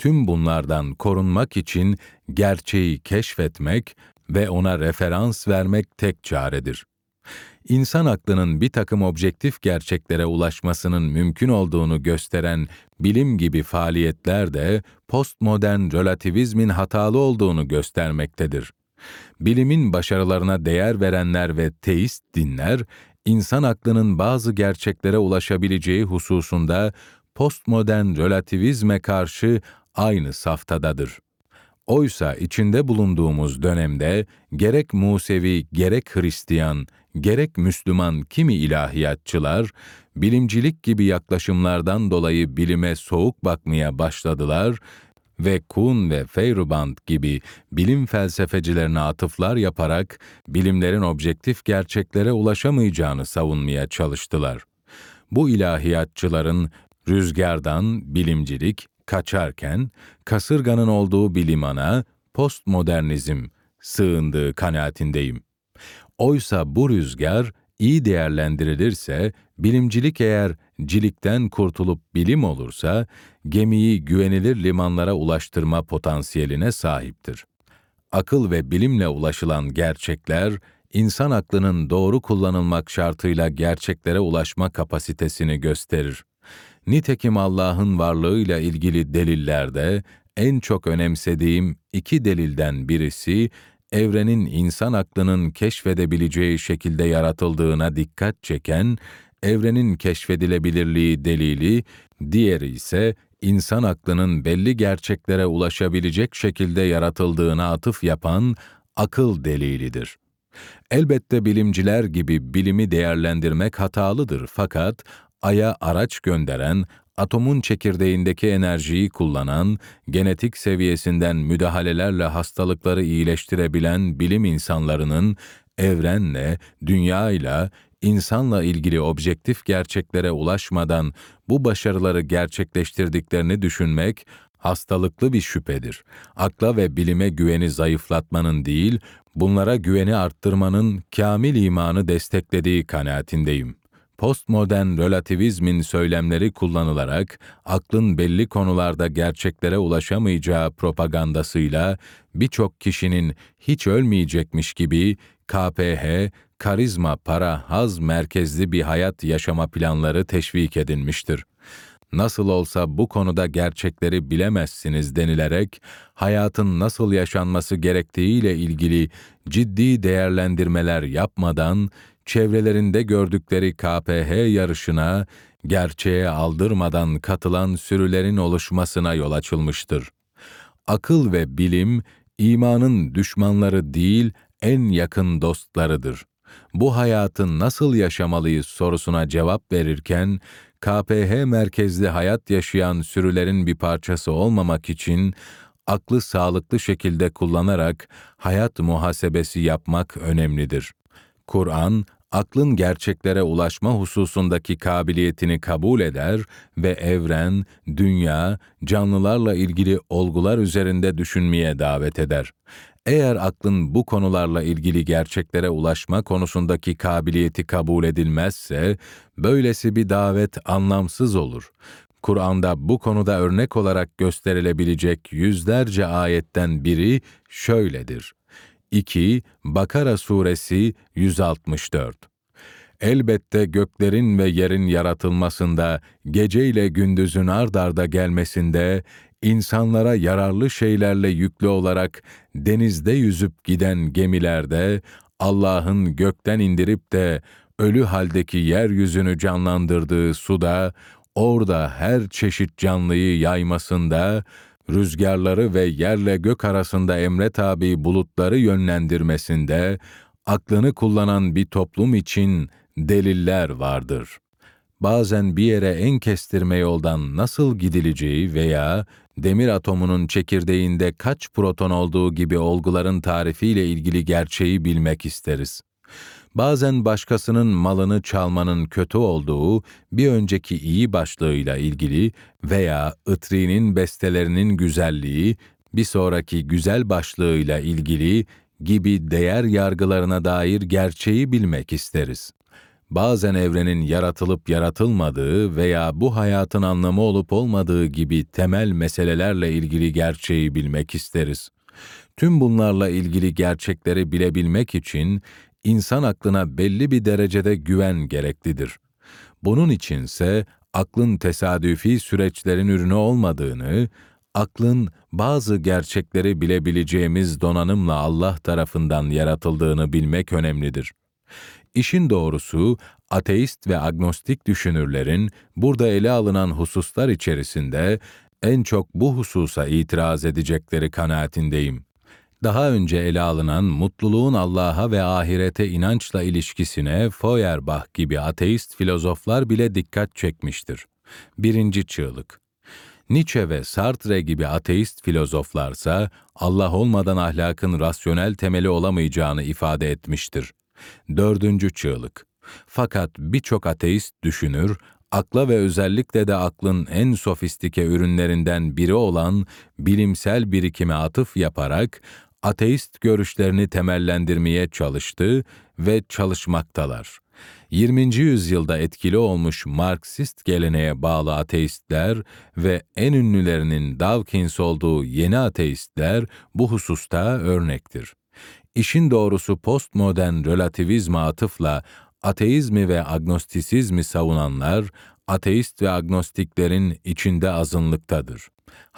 Tüm bunlardan korunmak için gerçeği keşfetmek ve ona referans vermek tek çaredir. İnsan aklının bir takım objektif gerçeklere ulaşmasının mümkün olduğunu gösteren bilim gibi faaliyetler de postmodern relativizmin hatalı olduğunu göstermektedir. Bilimin başarılarına değer verenler ve teist dinler, insan aklının bazı gerçeklere ulaşabileceği hususunda postmodern relativizme karşı aynı saftadadır. Oysa içinde bulunduğumuz dönemde gerek Musevi, gerek Hristiyan, gerek Müslüman kimi ilahiyatçılar, bilimcilik gibi yaklaşımlardan dolayı bilime soğuk bakmaya başladılar ve Kuhn ve Feyerabend gibi bilim felsefecilerine atıflar yaparak bilimlerin objektif gerçeklere ulaşamayacağını savunmaya çalıştılar. Bu ilahiyatçıların rüzgardan bilimcilik, kaçarken kasırganın olduğu bir limana postmodernizm sığındığı kanaatindeyim. Oysa bu rüzgar iyi değerlendirilirse, bilimcilik eğer cilikten kurtulup bilim olursa, gemiyi güvenilir limanlara ulaştırma potansiyeline sahiptir. Akıl ve bilimle ulaşılan gerçekler, insan aklının doğru kullanılmak şartıyla gerçeklere ulaşma kapasitesini gösterir. Nitekim Allah'ın varlığıyla ilgili delillerde en çok önemsediğim iki delilden birisi, evrenin insan aklının keşfedebileceği şekilde yaratıldığına dikkat çeken, evrenin keşfedilebilirliği delili, diğeri ise insan aklının belli gerçeklere ulaşabilecek şekilde yaratıldığına atıf yapan akıl delilidir. Elbette bilimciler gibi bilimi değerlendirmek hatalıdır fakat Ay'a araç gönderen, atomun çekirdeğindeki enerjiyi kullanan, genetik seviyesinden müdahalelerle hastalıkları iyileştirebilen bilim insanlarının evrenle, dünyayla, insanla ilgili objektif gerçeklere ulaşmadan bu başarıları gerçekleştirdiklerini düşünmek hastalıklı bir şüphedir. Akla ve bilime güveni zayıflatmanın değil, bunlara güveni arttırmanın kamil imanı desteklediği kanaatindeyim postmodern relativizmin söylemleri kullanılarak aklın belli konularda gerçeklere ulaşamayacağı propagandasıyla birçok kişinin hiç ölmeyecekmiş gibi KPH, karizma, para, haz merkezli bir hayat yaşama planları teşvik edilmiştir. Nasıl olsa bu konuda gerçekleri bilemezsiniz denilerek hayatın nasıl yaşanması gerektiğiyle ilgili ciddi değerlendirmeler yapmadan çevrelerinde gördükleri KPH yarışına, gerçeğe aldırmadan katılan sürülerin oluşmasına yol açılmıştır. Akıl ve bilim, imanın düşmanları değil, en yakın dostlarıdır. Bu hayatı nasıl yaşamalıyız sorusuna cevap verirken, KPH merkezli hayat yaşayan sürülerin bir parçası olmamak için aklı sağlıklı şekilde kullanarak hayat muhasebesi yapmak önemlidir. Kur'an, aklın gerçeklere ulaşma hususundaki kabiliyetini kabul eder ve evren, dünya, canlılarla ilgili olgular üzerinde düşünmeye davet eder. Eğer aklın bu konularla ilgili gerçeklere ulaşma konusundaki kabiliyeti kabul edilmezse, böylesi bir davet anlamsız olur. Kur'an'da bu konuda örnek olarak gösterilebilecek yüzlerce ayetten biri şöyledir. 2 Bakara Suresi 164 Elbette göklerin ve yerin yaratılmasında, gece ile gündüzün ard arda gelmesinde, insanlara yararlı şeylerle yüklü olarak denizde yüzüp giden gemilerde, Allah'ın gökten indirip de ölü haldeki yeryüzünü canlandırdığı suda, orada her çeşit canlıyı yaymasında, rüzgarları ve yerle gök arasında emre tabi bulutları yönlendirmesinde, aklını kullanan bir toplum için deliller vardır. Bazen bir yere en kestirme yoldan nasıl gidileceği veya demir atomunun çekirdeğinde kaç proton olduğu gibi olguların tarifiyle ilgili gerçeği bilmek isteriz bazen başkasının malını çalmanın kötü olduğu bir önceki iyi başlığıyla ilgili veya Itri'nin bestelerinin güzelliği, bir sonraki güzel başlığıyla ilgili gibi değer yargılarına dair gerçeği bilmek isteriz. Bazen evrenin yaratılıp yaratılmadığı veya bu hayatın anlamı olup olmadığı gibi temel meselelerle ilgili gerçeği bilmek isteriz. Tüm bunlarla ilgili gerçekleri bilebilmek için insan aklına belli bir derecede güven gereklidir. Bunun içinse aklın tesadüfi süreçlerin ürünü olmadığını, aklın bazı gerçekleri bilebileceğimiz donanımla Allah tarafından yaratıldığını bilmek önemlidir. İşin doğrusu, ateist ve agnostik düşünürlerin burada ele alınan hususlar içerisinde en çok bu hususa itiraz edecekleri kanaatindeyim. Daha önce ele alınan mutluluğun Allah'a ve ahirete inançla ilişkisine Feuerbach gibi ateist filozoflar bile dikkat çekmiştir. Birinci çığlık. Nietzsche ve Sartre gibi ateist filozoflarsa Allah olmadan ahlakın rasyonel temeli olamayacağını ifade etmiştir. Dördüncü çığlık. Fakat birçok ateist düşünür, akla ve özellikle de aklın en sofistike ürünlerinden biri olan bilimsel birikime atıf yaparak ateist görüşlerini temellendirmeye çalıştı ve çalışmaktalar. 20. yüzyılda etkili olmuş Marksist geleneğe bağlı ateistler ve en ünlülerinin Dawkins olduğu yeni ateistler bu hususta örnektir. İşin doğrusu postmodern relativizme atıfla ateizmi ve agnostisizmi savunanlar, ateist ve agnostiklerin içinde azınlıktadır.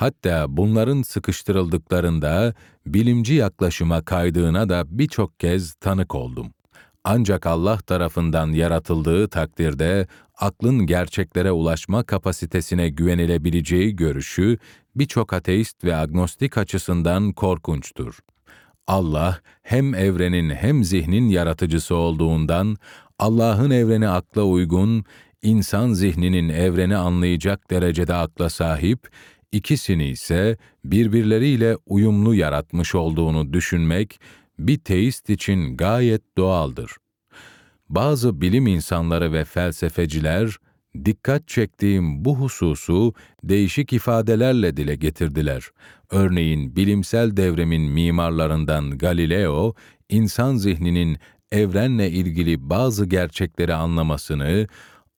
Hatta bunların sıkıştırıldıklarında bilimci yaklaşıma kaydığına da birçok kez tanık oldum. Ancak Allah tarafından yaratıldığı takdirde aklın gerçeklere ulaşma kapasitesine güvenilebileceği görüşü birçok ateist ve agnostik açısından korkunçtur. Allah hem evrenin hem zihnin yaratıcısı olduğundan Allah'ın evreni akla uygun, insan zihninin evreni anlayacak derecede akla sahip, ikisini ise birbirleriyle uyumlu yaratmış olduğunu düşünmek bir teist için gayet doğaldır. Bazı bilim insanları ve felsefeciler dikkat çektiğim bu hususu değişik ifadelerle dile getirdiler. Örneğin bilimsel devrimin mimarlarından Galileo, insan zihninin evrenle ilgili bazı gerçekleri anlamasını,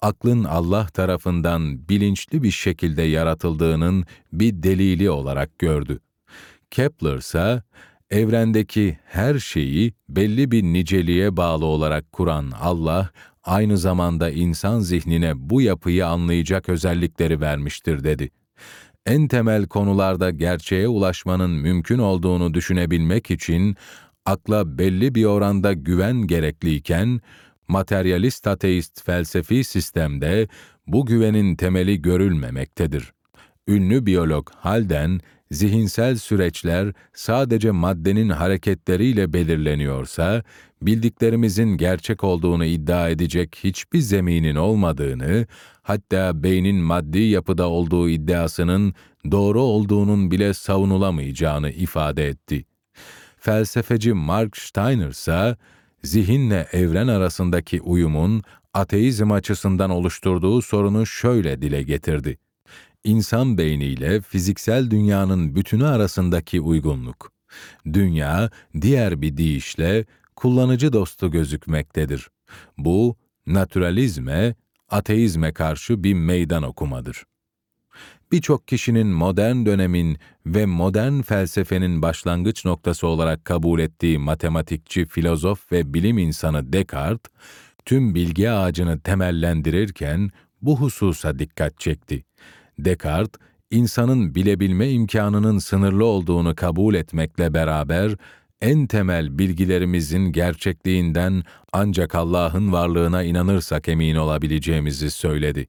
aklın Allah tarafından bilinçli bir şekilde yaratıldığının bir delili olarak gördü. Kepler ise evrendeki her şeyi belli bir niceliğe bağlı olarak kuran Allah, aynı zamanda insan zihnine bu yapıyı anlayacak özellikleri vermiştir dedi. En temel konularda gerçeğe ulaşmanın mümkün olduğunu düşünebilmek için akla belli bir oranda güven gerekliyken, materyalist ateist felsefi sistemde bu güvenin temeli görülmemektedir. Ünlü biyolog Halden, zihinsel süreçler sadece maddenin hareketleriyle belirleniyorsa, bildiklerimizin gerçek olduğunu iddia edecek hiçbir zeminin olmadığını, hatta beynin maddi yapıda olduğu iddiasının doğru olduğunun bile savunulamayacağını ifade etti. Felsefeci Mark Steiner ise, zihinle evren arasındaki uyumun ateizm açısından oluşturduğu sorunu şöyle dile getirdi. İnsan beyniyle fiziksel dünyanın bütünü arasındaki uygunluk. Dünya, diğer bir deyişle kullanıcı dostu gözükmektedir. Bu, naturalizme, ateizme karşı bir meydan okumadır birçok kişinin modern dönemin ve modern felsefenin başlangıç noktası olarak kabul ettiği matematikçi, filozof ve bilim insanı Descartes, tüm bilgi ağacını temellendirirken bu hususa dikkat çekti. Descartes, insanın bilebilme imkanının sınırlı olduğunu kabul etmekle beraber, en temel bilgilerimizin gerçekliğinden ancak Allah'ın varlığına inanırsak emin olabileceğimizi söyledi.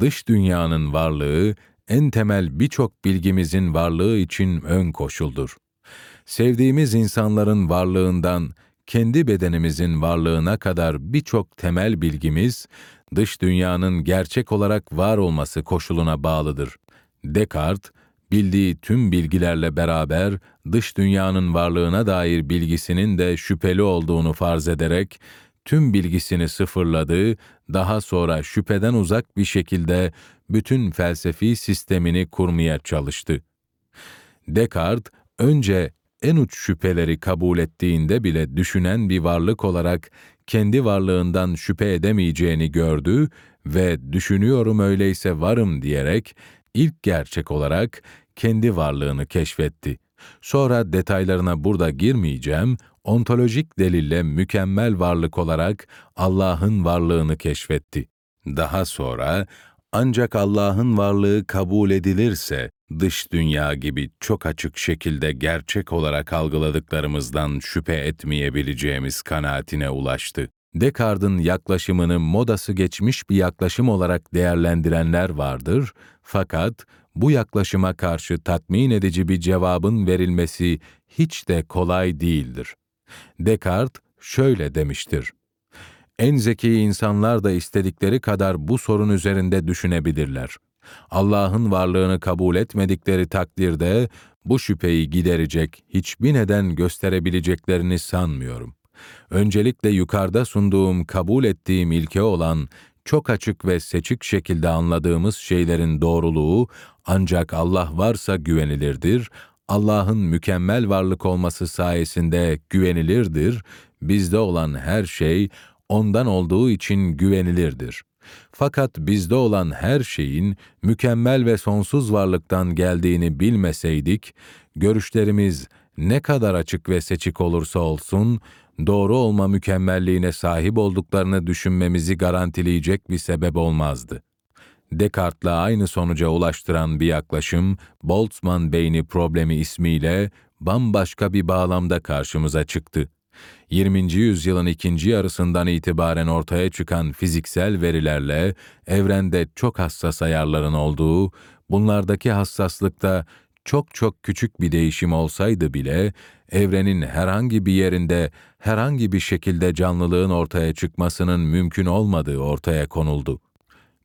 Dış dünyanın varlığı en temel birçok bilgimizin varlığı için ön koşuldur. Sevdiğimiz insanların varlığından kendi bedenimizin varlığına kadar birçok temel bilgimiz, dış dünyanın gerçek olarak var olması koşuluna bağlıdır. Descartes, bildiği tüm bilgilerle beraber dış dünyanın varlığına dair bilgisinin de şüpheli olduğunu farz ederek, tüm bilgisini sıfırladı, daha sonra şüpheden uzak bir şekilde bütün felsefi sistemini kurmaya çalıştı. Descartes önce en uç şüpheleri kabul ettiğinde bile düşünen bir varlık olarak kendi varlığından şüphe edemeyeceğini gördü ve düşünüyorum öyleyse varım diyerek ilk gerçek olarak kendi varlığını keşfetti. Sonra detaylarına burada girmeyeceğim, ontolojik delille mükemmel varlık olarak Allah'ın varlığını keşfetti. Daha sonra ancak Allah'ın varlığı kabul edilirse dış dünya gibi çok açık şekilde gerçek olarak algıladıklarımızdan şüphe etmeyebileceğimiz kanaatine ulaştı. Descartes'in yaklaşımını modası geçmiş bir yaklaşım olarak değerlendirenler vardır, fakat bu yaklaşıma karşı tatmin edici bir cevabın verilmesi hiç de kolay değildir. Descartes şöyle demiştir. En zeki insanlar da istedikleri kadar bu sorun üzerinde düşünebilirler. Allah'ın varlığını kabul etmedikleri takdirde bu şüpheyi giderecek hiçbir neden gösterebileceklerini sanmıyorum. Öncelikle yukarıda sunduğum kabul ettiğim ilke olan çok açık ve seçik şekilde anladığımız şeylerin doğruluğu ancak Allah varsa güvenilirdir, Allah'ın mükemmel varlık olması sayesinde güvenilirdir, bizde olan her şey ondan olduğu için güvenilirdir. Fakat bizde olan her şeyin mükemmel ve sonsuz varlıktan geldiğini bilmeseydik, görüşlerimiz ne kadar açık ve seçik olursa olsun, doğru olma mükemmelliğine sahip olduklarını düşünmemizi garantileyecek bir sebep olmazdı. Descartes'la aynı sonuca ulaştıran bir yaklaşım, Boltzmann beyni problemi ismiyle bambaşka bir bağlamda karşımıza çıktı. 20. yüzyılın ikinci yarısından itibaren ortaya çıkan fiziksel verilerle evrende çok hassas ayarların olduğu, bunlardaki hassaslıkta çok çok küçük bir değişim olsaydı bile evrenin herhangi bir yerinde herhangi bir şekilde canlılığın ortaya çıkmasının mümkün olmadığı ortaya konuldu.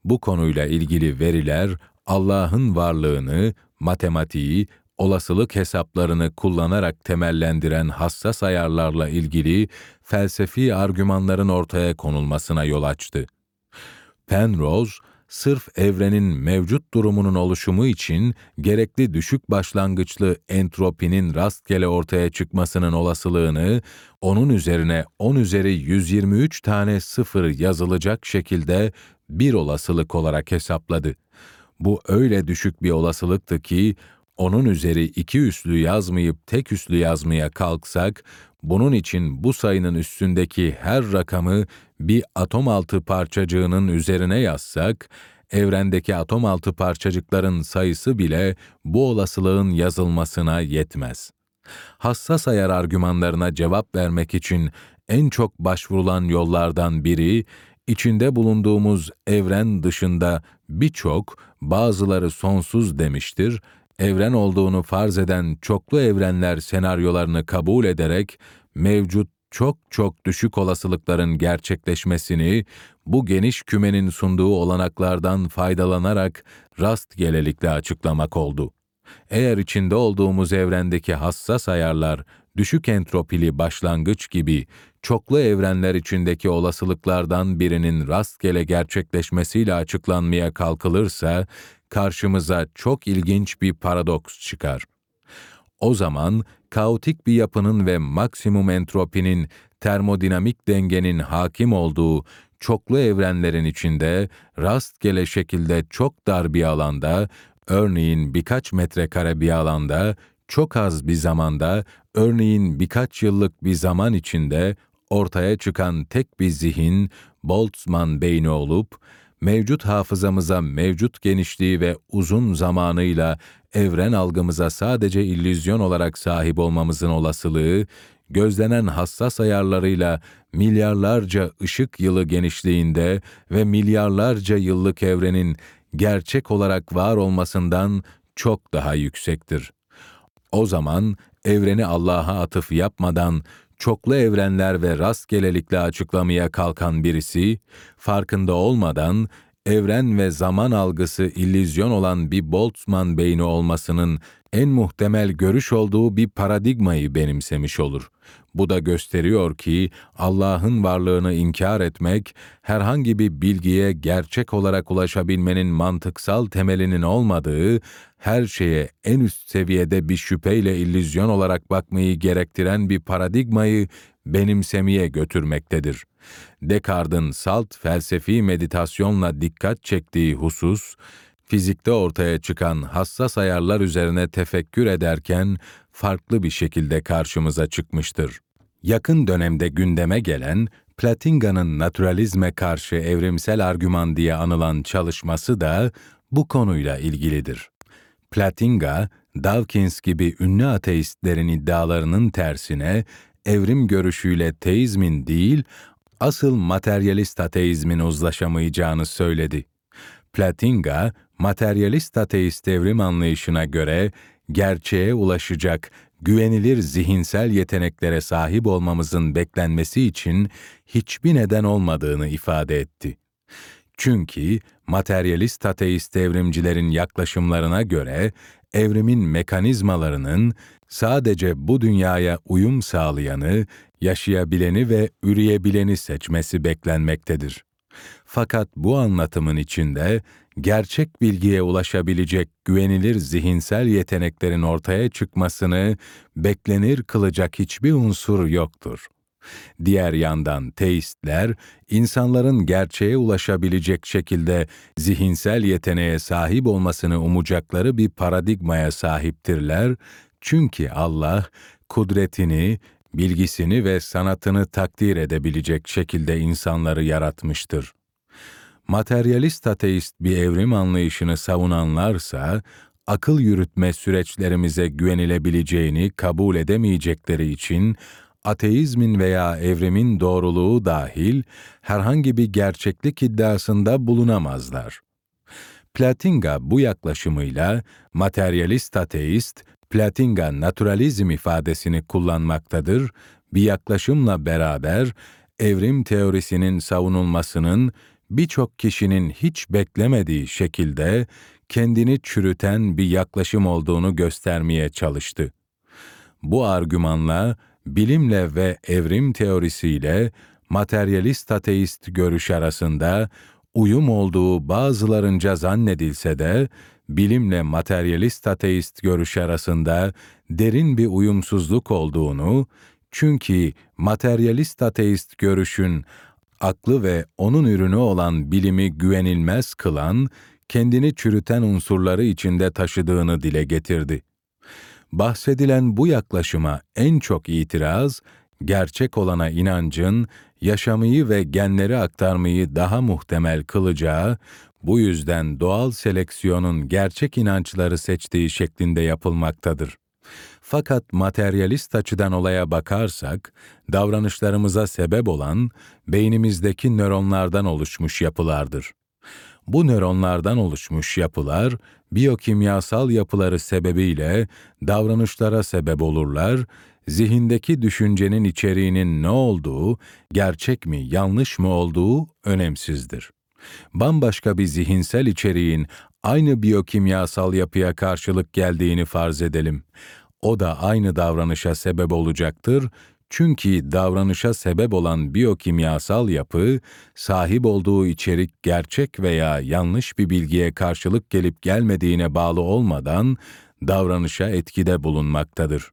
Bu konuyla ilgili veriler Allah'ın varlığını, matematiği, olasılık hesaplarını kullanarak temellendiren hassas ayarlarla ilgili felsefi argümanların ortaya konulmasına yol açtı. Penrose, sırf evrenin mevcut durumunun oluşumu için gerekli düşük başlangıçlı entropinin rastgele ortaya çıkmasının olasılığını onun üzerine 10 üzeri 123 tane sıfır yazılacak şekilde bir olasılık olarak hesapladı. Bu öyle düşük bir olasılıktı ki onun üzeri iki üslü yazmayıp tek üslü yazmaya kalksak, bunun için bu sayının üstündeki her rakamı bir atom altı parçacığının üzerine yazsak, evrendeki atom altı parçacıkların sayısı bile bu olasılığın yazılmasına yetmez. Hassas ayar argümanlarına cevap vermek için en çok başvurulan yollardan biri, içinde bulunduğumuz evren dışında birçok, bazıları sonsuz demiştir, evren olduğunu farz eden çoklu evrenler senaryolarını kabul ederek mevcut çok çok düşük olasılıkların gerçekleşmesini bu geniş kümenin sunduğu olanaklardan faydalanarak rastgelelikle açıklamak oldu. Eğer içinde olduğumuz evrendeki hassas ayarlar düşük entropili başlangıç gibi çoklu evrenler içindeki olasılıklardan birinin rastgele gerçekleşmesiyle açıklanmaya kalkılırsa, karşımıza çok ilginç bir paradoks çıkar. O zaman kaotik bir yapının ve maksimum entropinin termodinamik dengenin hakim olduğu çoklu evrenlerin içinde rastgele şekilde çok dar bir alanda, örneğin birkaç metrekare bir alanda, çok az bir zamanda, örneğin birkaç yıllık bir zaman içinde ortaya çıkan tek bir zihin, Boltzmann beyni olup, mevcut hafızamıza mevcut genişliği ve uzun zamanıyla evren algımıza sadece illüzyon olarak sahip olmamızın olasılığı, gözlenen hassas ayarlarıyla milyarlarca ışık yılı genişliğinde ve milyarlarca yıllık evrenin gerçek olarak var olmasından çok daha yüksektir. O zaman evreni Allah'a atıf yapmadan çoklu evrenler ve rastgelelikle açıklamaya kalkan birisi, farkında olmadan evren ve zaman algısı illüzyon olan bir Boltzmann beyni olmasının en muhtemel görüş olduğu bir paradigmayı benimsemiş olur. Bu da gösteriyor ki Allah'ın varlığını inkar etmek, herhangi bir bilgiye gerçek olarak ulaşabilmenin mantıksal temelinin olmadığı, her şeye en üst seviyede bir şüpheyle illüzyon olarak bakmayı gerektiren bir paradigmayı benimsemeye götürmektedir. Descartes'in salt felsefi meditasyonla dikkat çektiği husus, fizikte ortaya çıkan hassas ayarlar üzerine tefekkür ederken farklı bir şekilde karşımıza çıkmıştır. Yakın dönemde gündeme gelen Platinga'nın naturalizme karşı evrimsel argüman diye anılan çalışması da bu konuyla ilgilidir. Platinga, Dawkins gibi ünlü ateistlerin iddialarının tersine evrim görüşüyle teizmin değil, asıl materyalist ateizmin uzlaşamayacağını söyledi. Platinga, materyalist ateist evrim anlayışına göre gerçeğe ulaşacak güvenilir zihinsel yeteneklere sahip olmamızın beklenmesi için hiçbir neden olmadığını ifade etti. Çünkü materyalist ateist evrimcilerin yaklaşımlarına göre evrimin mekanizmalarının sadece bu dünyaya uyum sağlayanı, yaşayabileni ve üreyebileni seçmesi beklenmektedir. Fakat bu anlatımın içinde gerçek bilgiye ulaşabilecek güvenilir zihinsel yeteneklerin ortaya çıkmasını beklenir kılacak hiçbir unsur yoktur. Diğer yandan teistler, insanların gerçeğe ulaşabilecek şekilde zihinsel yeteneğe sahip olmasını umacakları bir paradigmaya sahiptirler, çünkü Allah, kudretini, bilgisini ve sanatını takdir edebilecek şekilde insanları yaratmıştır. Materyalist ateist bir evrim anlayışını savunanlarsa, akıl yürütme süreçlerimize güvenilebileceğini kabul edemeyecekleri için ateizmin veya evrimin doğruluğu dahil herhangi bir gerçeklik iddiasında bulunamazlar. Platinga bu yaklaşımıyla materyalist ateist, Platinga naturalizm ifadesini kullanmaktadır, bir yaklaşımla beraber evrim teorisinin savunulmasının birçok kişinin hiç beklemediği şekilde kendini çürüten bir yaklaşım olduğunu göstermeye çalıştı. Bu argümanla bilimle ve evrim teorisiyle materyalist ateist görüş arasında uyum olduğu bazılarınca zannedilse de bilimle materyalist ateist görüş arasında derin bir uyumsuzluk olduğunu, çünkü materyalist ateist görüşün aklı ve onun ürünü olan bilimi güvenilmez kılan, kendini çürüten unsurları içinde taşıdığını dile getirdi. Bahsedilen bu yaklaşıma en çok itiraz, gerçek olana inancın, yaşamayı ve genleri aktarmayı daha muhtemel kılacağı, bu yüzden doğal seleksiyonun gerçek inançları seçtiği şeklinde yapılmaktadır. Fakat materyalist açıdan olaya bakarsak, davranışlarımıza sebep olan beynimizdeki nöronlardan oluşmuş yapılardır. Bu nöronlardan oluşmuş yapılar, biyokimyasal yapıları sebebiyle davranışlara sebep olurlar, zihindeki düşüncenin içeriğinin ne olduğu, gerçek mi, yanlış mı olduğu önemsizdir. Bambaşka bir zihinsel içeriğin aynı biyokimyasal yapıya karşılık geldiğini farz edelim. O da aynı davranışa sebep olacaktır çünkü davranışa sebep olan biyokimyasal yapı, sahip olduğu içerik gerçek veya yanlış bir bilgiye karşılık gelip gelmediğine bağlı olmadan davranışa etkide bulunmaktadır.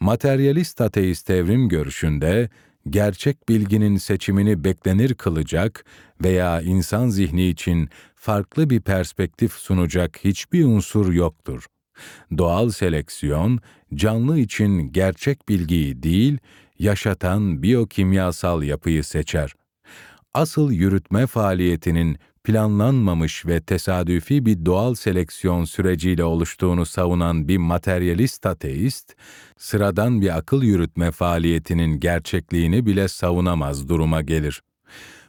Materyalist ateist evrim görüşünde gerçek bilginin seçimini beklenir kılacak veya insan zihni için farklı bir perspektif sunacak hiçbir unsur yoktur. Doğal seleksiyon, canlı için gerçek bilgiyi değil, yaşatan biyokimyasal yapıyı seçer. Asıl yürütme faaliyetinin planlanmamış ve tesadüfi bir doğal seleksiyon süreciyle oluştuğunu savunan bir materyalist ateist, sıradan bir akıl yürütme faaliyetinin gerçekliğini bile savunamaz duruma gelir.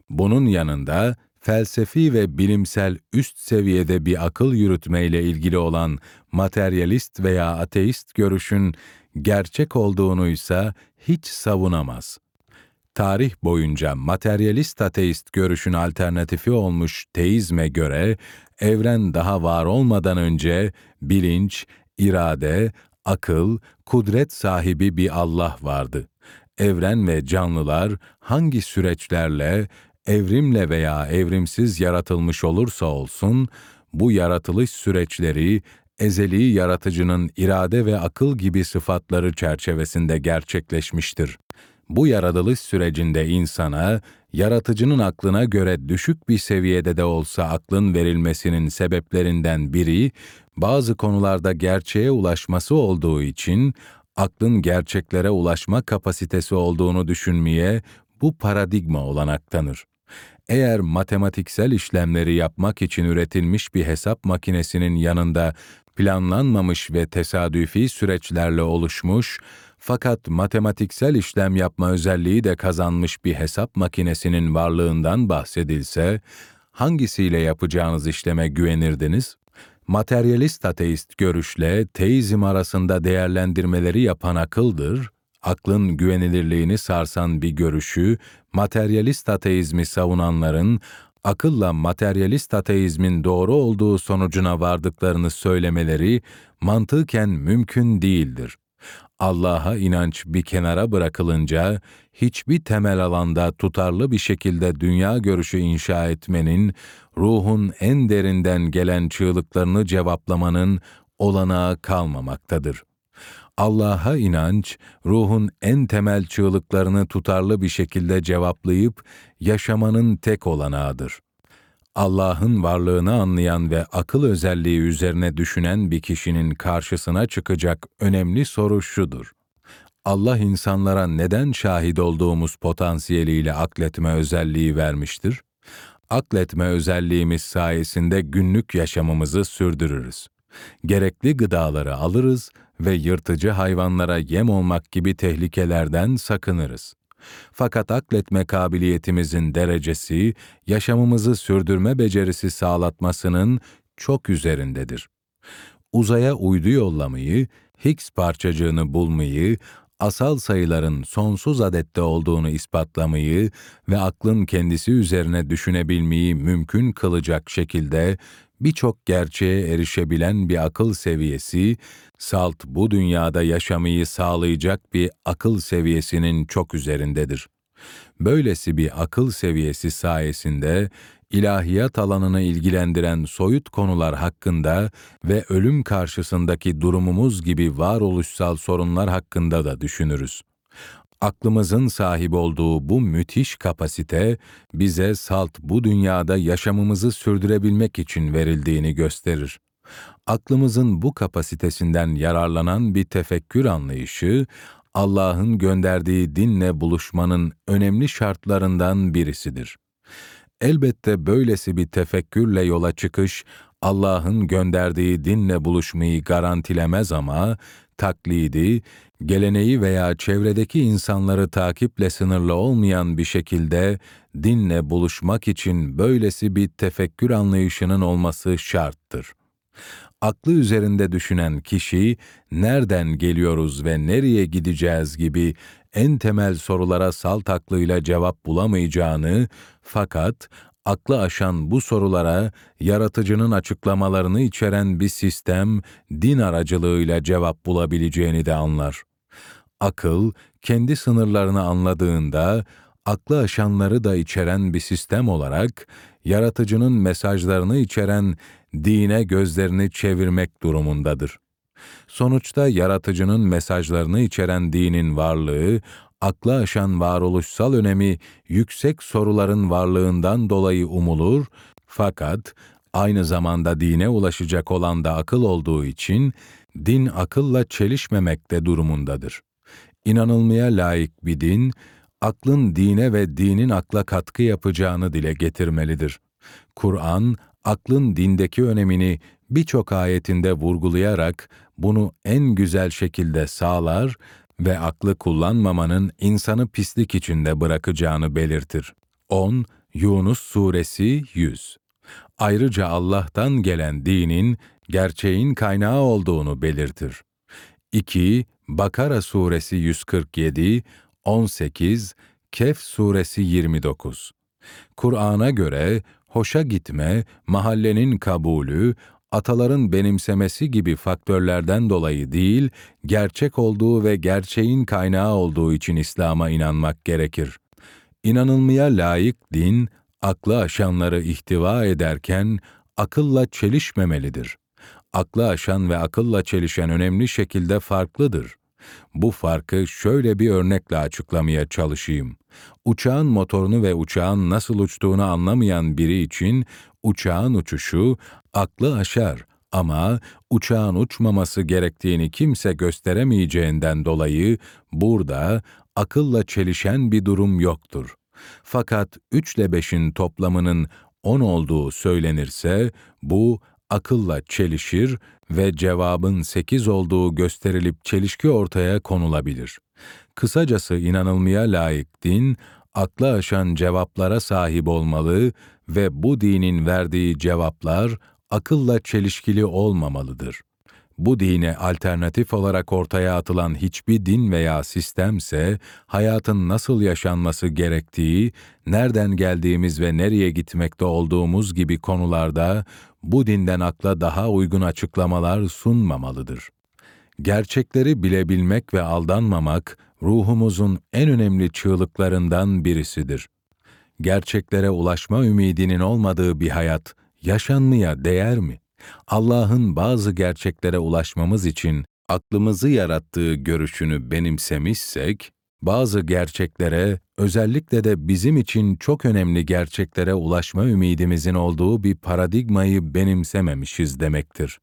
Bunun yanında felsefi ve bilimsel üst seviyede bir akıl yürütmeyle ilgili olan materyalist veya ateist görüşün gerçek olduğunu ise hiç savunamaz. Tarih boyunca materyalist ateist görüşün alternatifi olmuş teizme göre evren daha var olmadan önce bilinç, irade, akıl, kudret sahibi bir Allah vardı. Evren ve canlılar hangi süreçlerle, evrimle veya evrimsiz yaratılmış olursa olsun, bu yaratılış süreçleri ezeli yaratıcının irade ve akıl gibi sıfatları çerçevesinde gerçekleşmiştir. Bu yaratılış sürecinde insana, yaratıcının aklına göre düşük bir seviyede de olsa aklın verilmesinin sebeplerinden biri, bazı konularda gerçeğe ulaşması olduğu için, aklın gerçeklere ulaşma kapasitesi olduğunu düşünmeye bu paradigma olanak tanır. Eğer matematiksel işlemleri yapmak için üretilmiş bir hesap makinesinin yanında planlanmamış ve tesadüfi süreçlerle oluşmuş, fakat matematiksel işlem yapma özelliği de kazanmış bir hesap makinesinin varlığından bahsedilse, hangisiyle yapacağınız işleme güvenirdiniz? Materyalist ateist görüşle teizm arasında değerlendirmeleri yapan akıldır, aklın güvenilirliğini sarsan bir görüşü, materyalist ateizmi savunanların akılla materyalist ateizmin doğru olduğu sonucuna vardıklarını söylemeleri mantıken mümkün değildir. Allah'a inanç bir kenara bırakılınca hiçbir temel alanda tutarlı bir şekilde dünya görüşü inşa etmenin, ruhun en derinden gelen çığlıklarını cevaplamanın olanağı kalmamaktadır. Allah'a inanç, ruhun en temel çığlıklarını tutarlı bir şekilde cevaplayıp yaşamanın tek olanağıdır. Allah'ın varlığını anlayan ve akıl özelliği üzerine düşünen bir kişinin karşısına çıkacak önemli soru şudur. Allah insanlara neden şahit olduğumuz potansiyeliyle akletme özelliği vermiştir? Akletme özelliğimiz sayesinde günlük yaşamımızı sürdürürüz. Gerekli gıdaları alırız ve yırtıcı hayvanlara yem olmak gibi tehlikelerden sakınırız. Fakat akletme kabiliyetimizin derecesi, yaşamımızı sürdürme becerisi sağlatmasının çok üzerindedir. Uzaya uydu yollamayı, Higgs parçacığını bulmayı, asal sayıların sonsuz adette olduğunu ispatlamayı ve aklın kendisi üzerine düşünebilmeyi mümkün kılacak şekilde birçok gerçeğe erişebilen bir akıl seviyesi, salt bu dünyada yaşamayı sağlayacak bir akıl seviyesinin çok üzerindedir. Böylesi bir akıl seviyesi sayesinde ilahiyat alanını ilgilendiren soyut konular hakkında ve ölüm karşısındaki durumumuz gibi varoluşsal sorunlar hakkında da düşünürüz. Aklımızın sahip olduğu bu müthiş kapasite bize salt bu dünyada yaşamımızı sürdürebilmek için verildiğini gösterir. Aklımızın bu kapasitesinden yararlanan bir tefekkür anlayışı Allah'ın gönderdiği dinle buluşmanın önemli şartlarından birisidir. Elbette böylesi bir tefekkürle yola çıkış Allah'ın gönderdiği dinle buluşmayı garantilemez ama taklidi, geleneği veya çevredeki insanları takiple sınırlı olmayan bir şekilde dinle buluşmak için böylesi bir tefekkür anlayışının olması şarttır. Aklı üzerinde düşünen kişi, nereden geliyoruz ve nereye gideceğiz gibi en temel sorulara salt aklıyla cevap bulamayacağını, fakat aklı aşan bu sorulara yaratıcının açıklamalarını içeren bir sistem, din aracılığıyla cevap bulabileceğini de anlar. Akıl, kendi sınırlarını anladığında, aklı aşanları da içeren bir sistem olarak, yaratıcının mesajlarını içeren dine gözlerini çevirmek durumundadır. Sonuçta yaratıcının mesajlarını içeren dinin varlığı, akla aşan varoluşsal önemi yüksek soruların varlığından dolayı umulur, fakat aynı zamanda dine ulaşacak olan da akıl olduğu için din akılla çelişmemekte durumundadır. İnanılmaya layık bir din, aklın dine ve dinin akla katkı yapacağını dile getirmelidir. Kur'an, aklın dindeki önemini birçok ayetinde vurgulayarak bunu en güzel şekilde sağlar ve aklı kullanmamanın insanı pislik içinde bırakacağını belirtir. 10 Yunus Suresi 100 Ayrıca Allah'tan gelen dinin gerçeğin kaynağı olduğunu belirtir. 2 Bakara Suresi 147 18 Kehf Suresi 29 Kur'an'a göre hoşa gitme, mahallenin kabulü, ataların benimsemesi gibi faktörlerden dolayı değil, gerçek olduğu ve gerçeğin kaynağı olduğu için İslam'a inanmak gerekir. İnanılmaya layık din, aklı aşanları ihtiva ederken akılla çelişmemelidir. Aklı aşan ve akılla çelişen önemli şekilde farklıdır. Bu farkı şöyle bir örnekle açıklamaya çalışayım. Uçağın motorunu ve uçağın nasıl uçtuğunu anlamayan biri için uçağın uçuşu aklı aşar ama uçağın uçmaması gerektiğini kimse gösteremeyeceğinden dolayı burada akılla çelişen bir durum yoktur. Fakat 3 ile 5'in toplamının 10 olduğu söylenirse bu akılla çelişir ve cevabın 8 olduğu gösterilip çelişki ortaya konulabilir. Kısacası inanılmaya layık din, akla aşan cevaplara sahip olmalı ve bu dinin verdiği cevaplar akılla çelişkili olmamalıdır. Bu dine alternatif olarak ortaya atılan hiçbir din veya sistemse hayatın nasıl yaşanması gerektiği, nereden geldiğimiz ve nereye gitmekte olduğumuz gibi konularda bu dinden akla daha uygun açıklamalar sunmamalıdır. Gerçekleri bilebilmek ve aldanmamak ruhumuzun en önemli çığlıklarından birisidir. Gerçeklere ulaşma ümidinin olmadığı bir hayat yaşanmaya değer mi? Allah'ın bazı gerçeklere ulaşmamız için aklımızı yarattığı görüşünü benimsemişsek, bazı gerçeklere, özellikle de bizim için çok önemli gerçeklere ulaşma ümidimizin olduğu bir paradigmayı benimsememişiz demektir.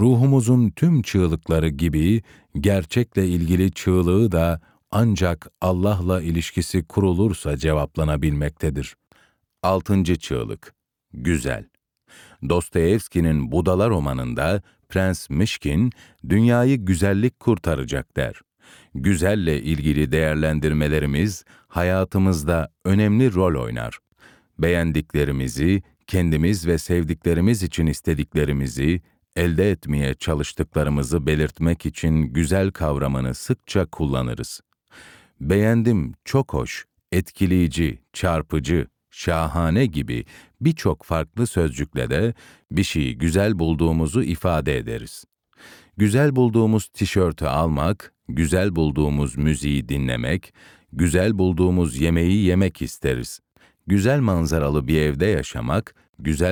Ruhumuzun tüm çığlıkları gibi gerçekle ilgili çığlığı da ancak Allah'la ilişkisi kurulursa cevaplanabilmektedir. Altıncı çığlık Güzel Dostoyevski'nin Budala romanında Prens Mişkin, dünyayı güzellik kurtaracak der. Güzelle ilgili değerlendirmelerimiz hayatımızda önemli rol oynar. Beğendiklerimizi, kendimiz ve sevdiklerimiz için istediklerimizi, elde etmeye çalıştıklarımızı belirtmek için güzel kavramını sıkça kullanırız. Beğendim, çok hoş, etkileyici, çarpıcı, şahane gibi birçok farklı sözcükle de bir şeyi güzel bulduğumuzu ifade ederiz. Güzel bulduğumuz tişörtü almak, güzel bulduğumuz müziği dinlemek, güzel bulduğumuz yemeği yemek isteriz. Güzel manzaralı bir evde yaşamak, güzel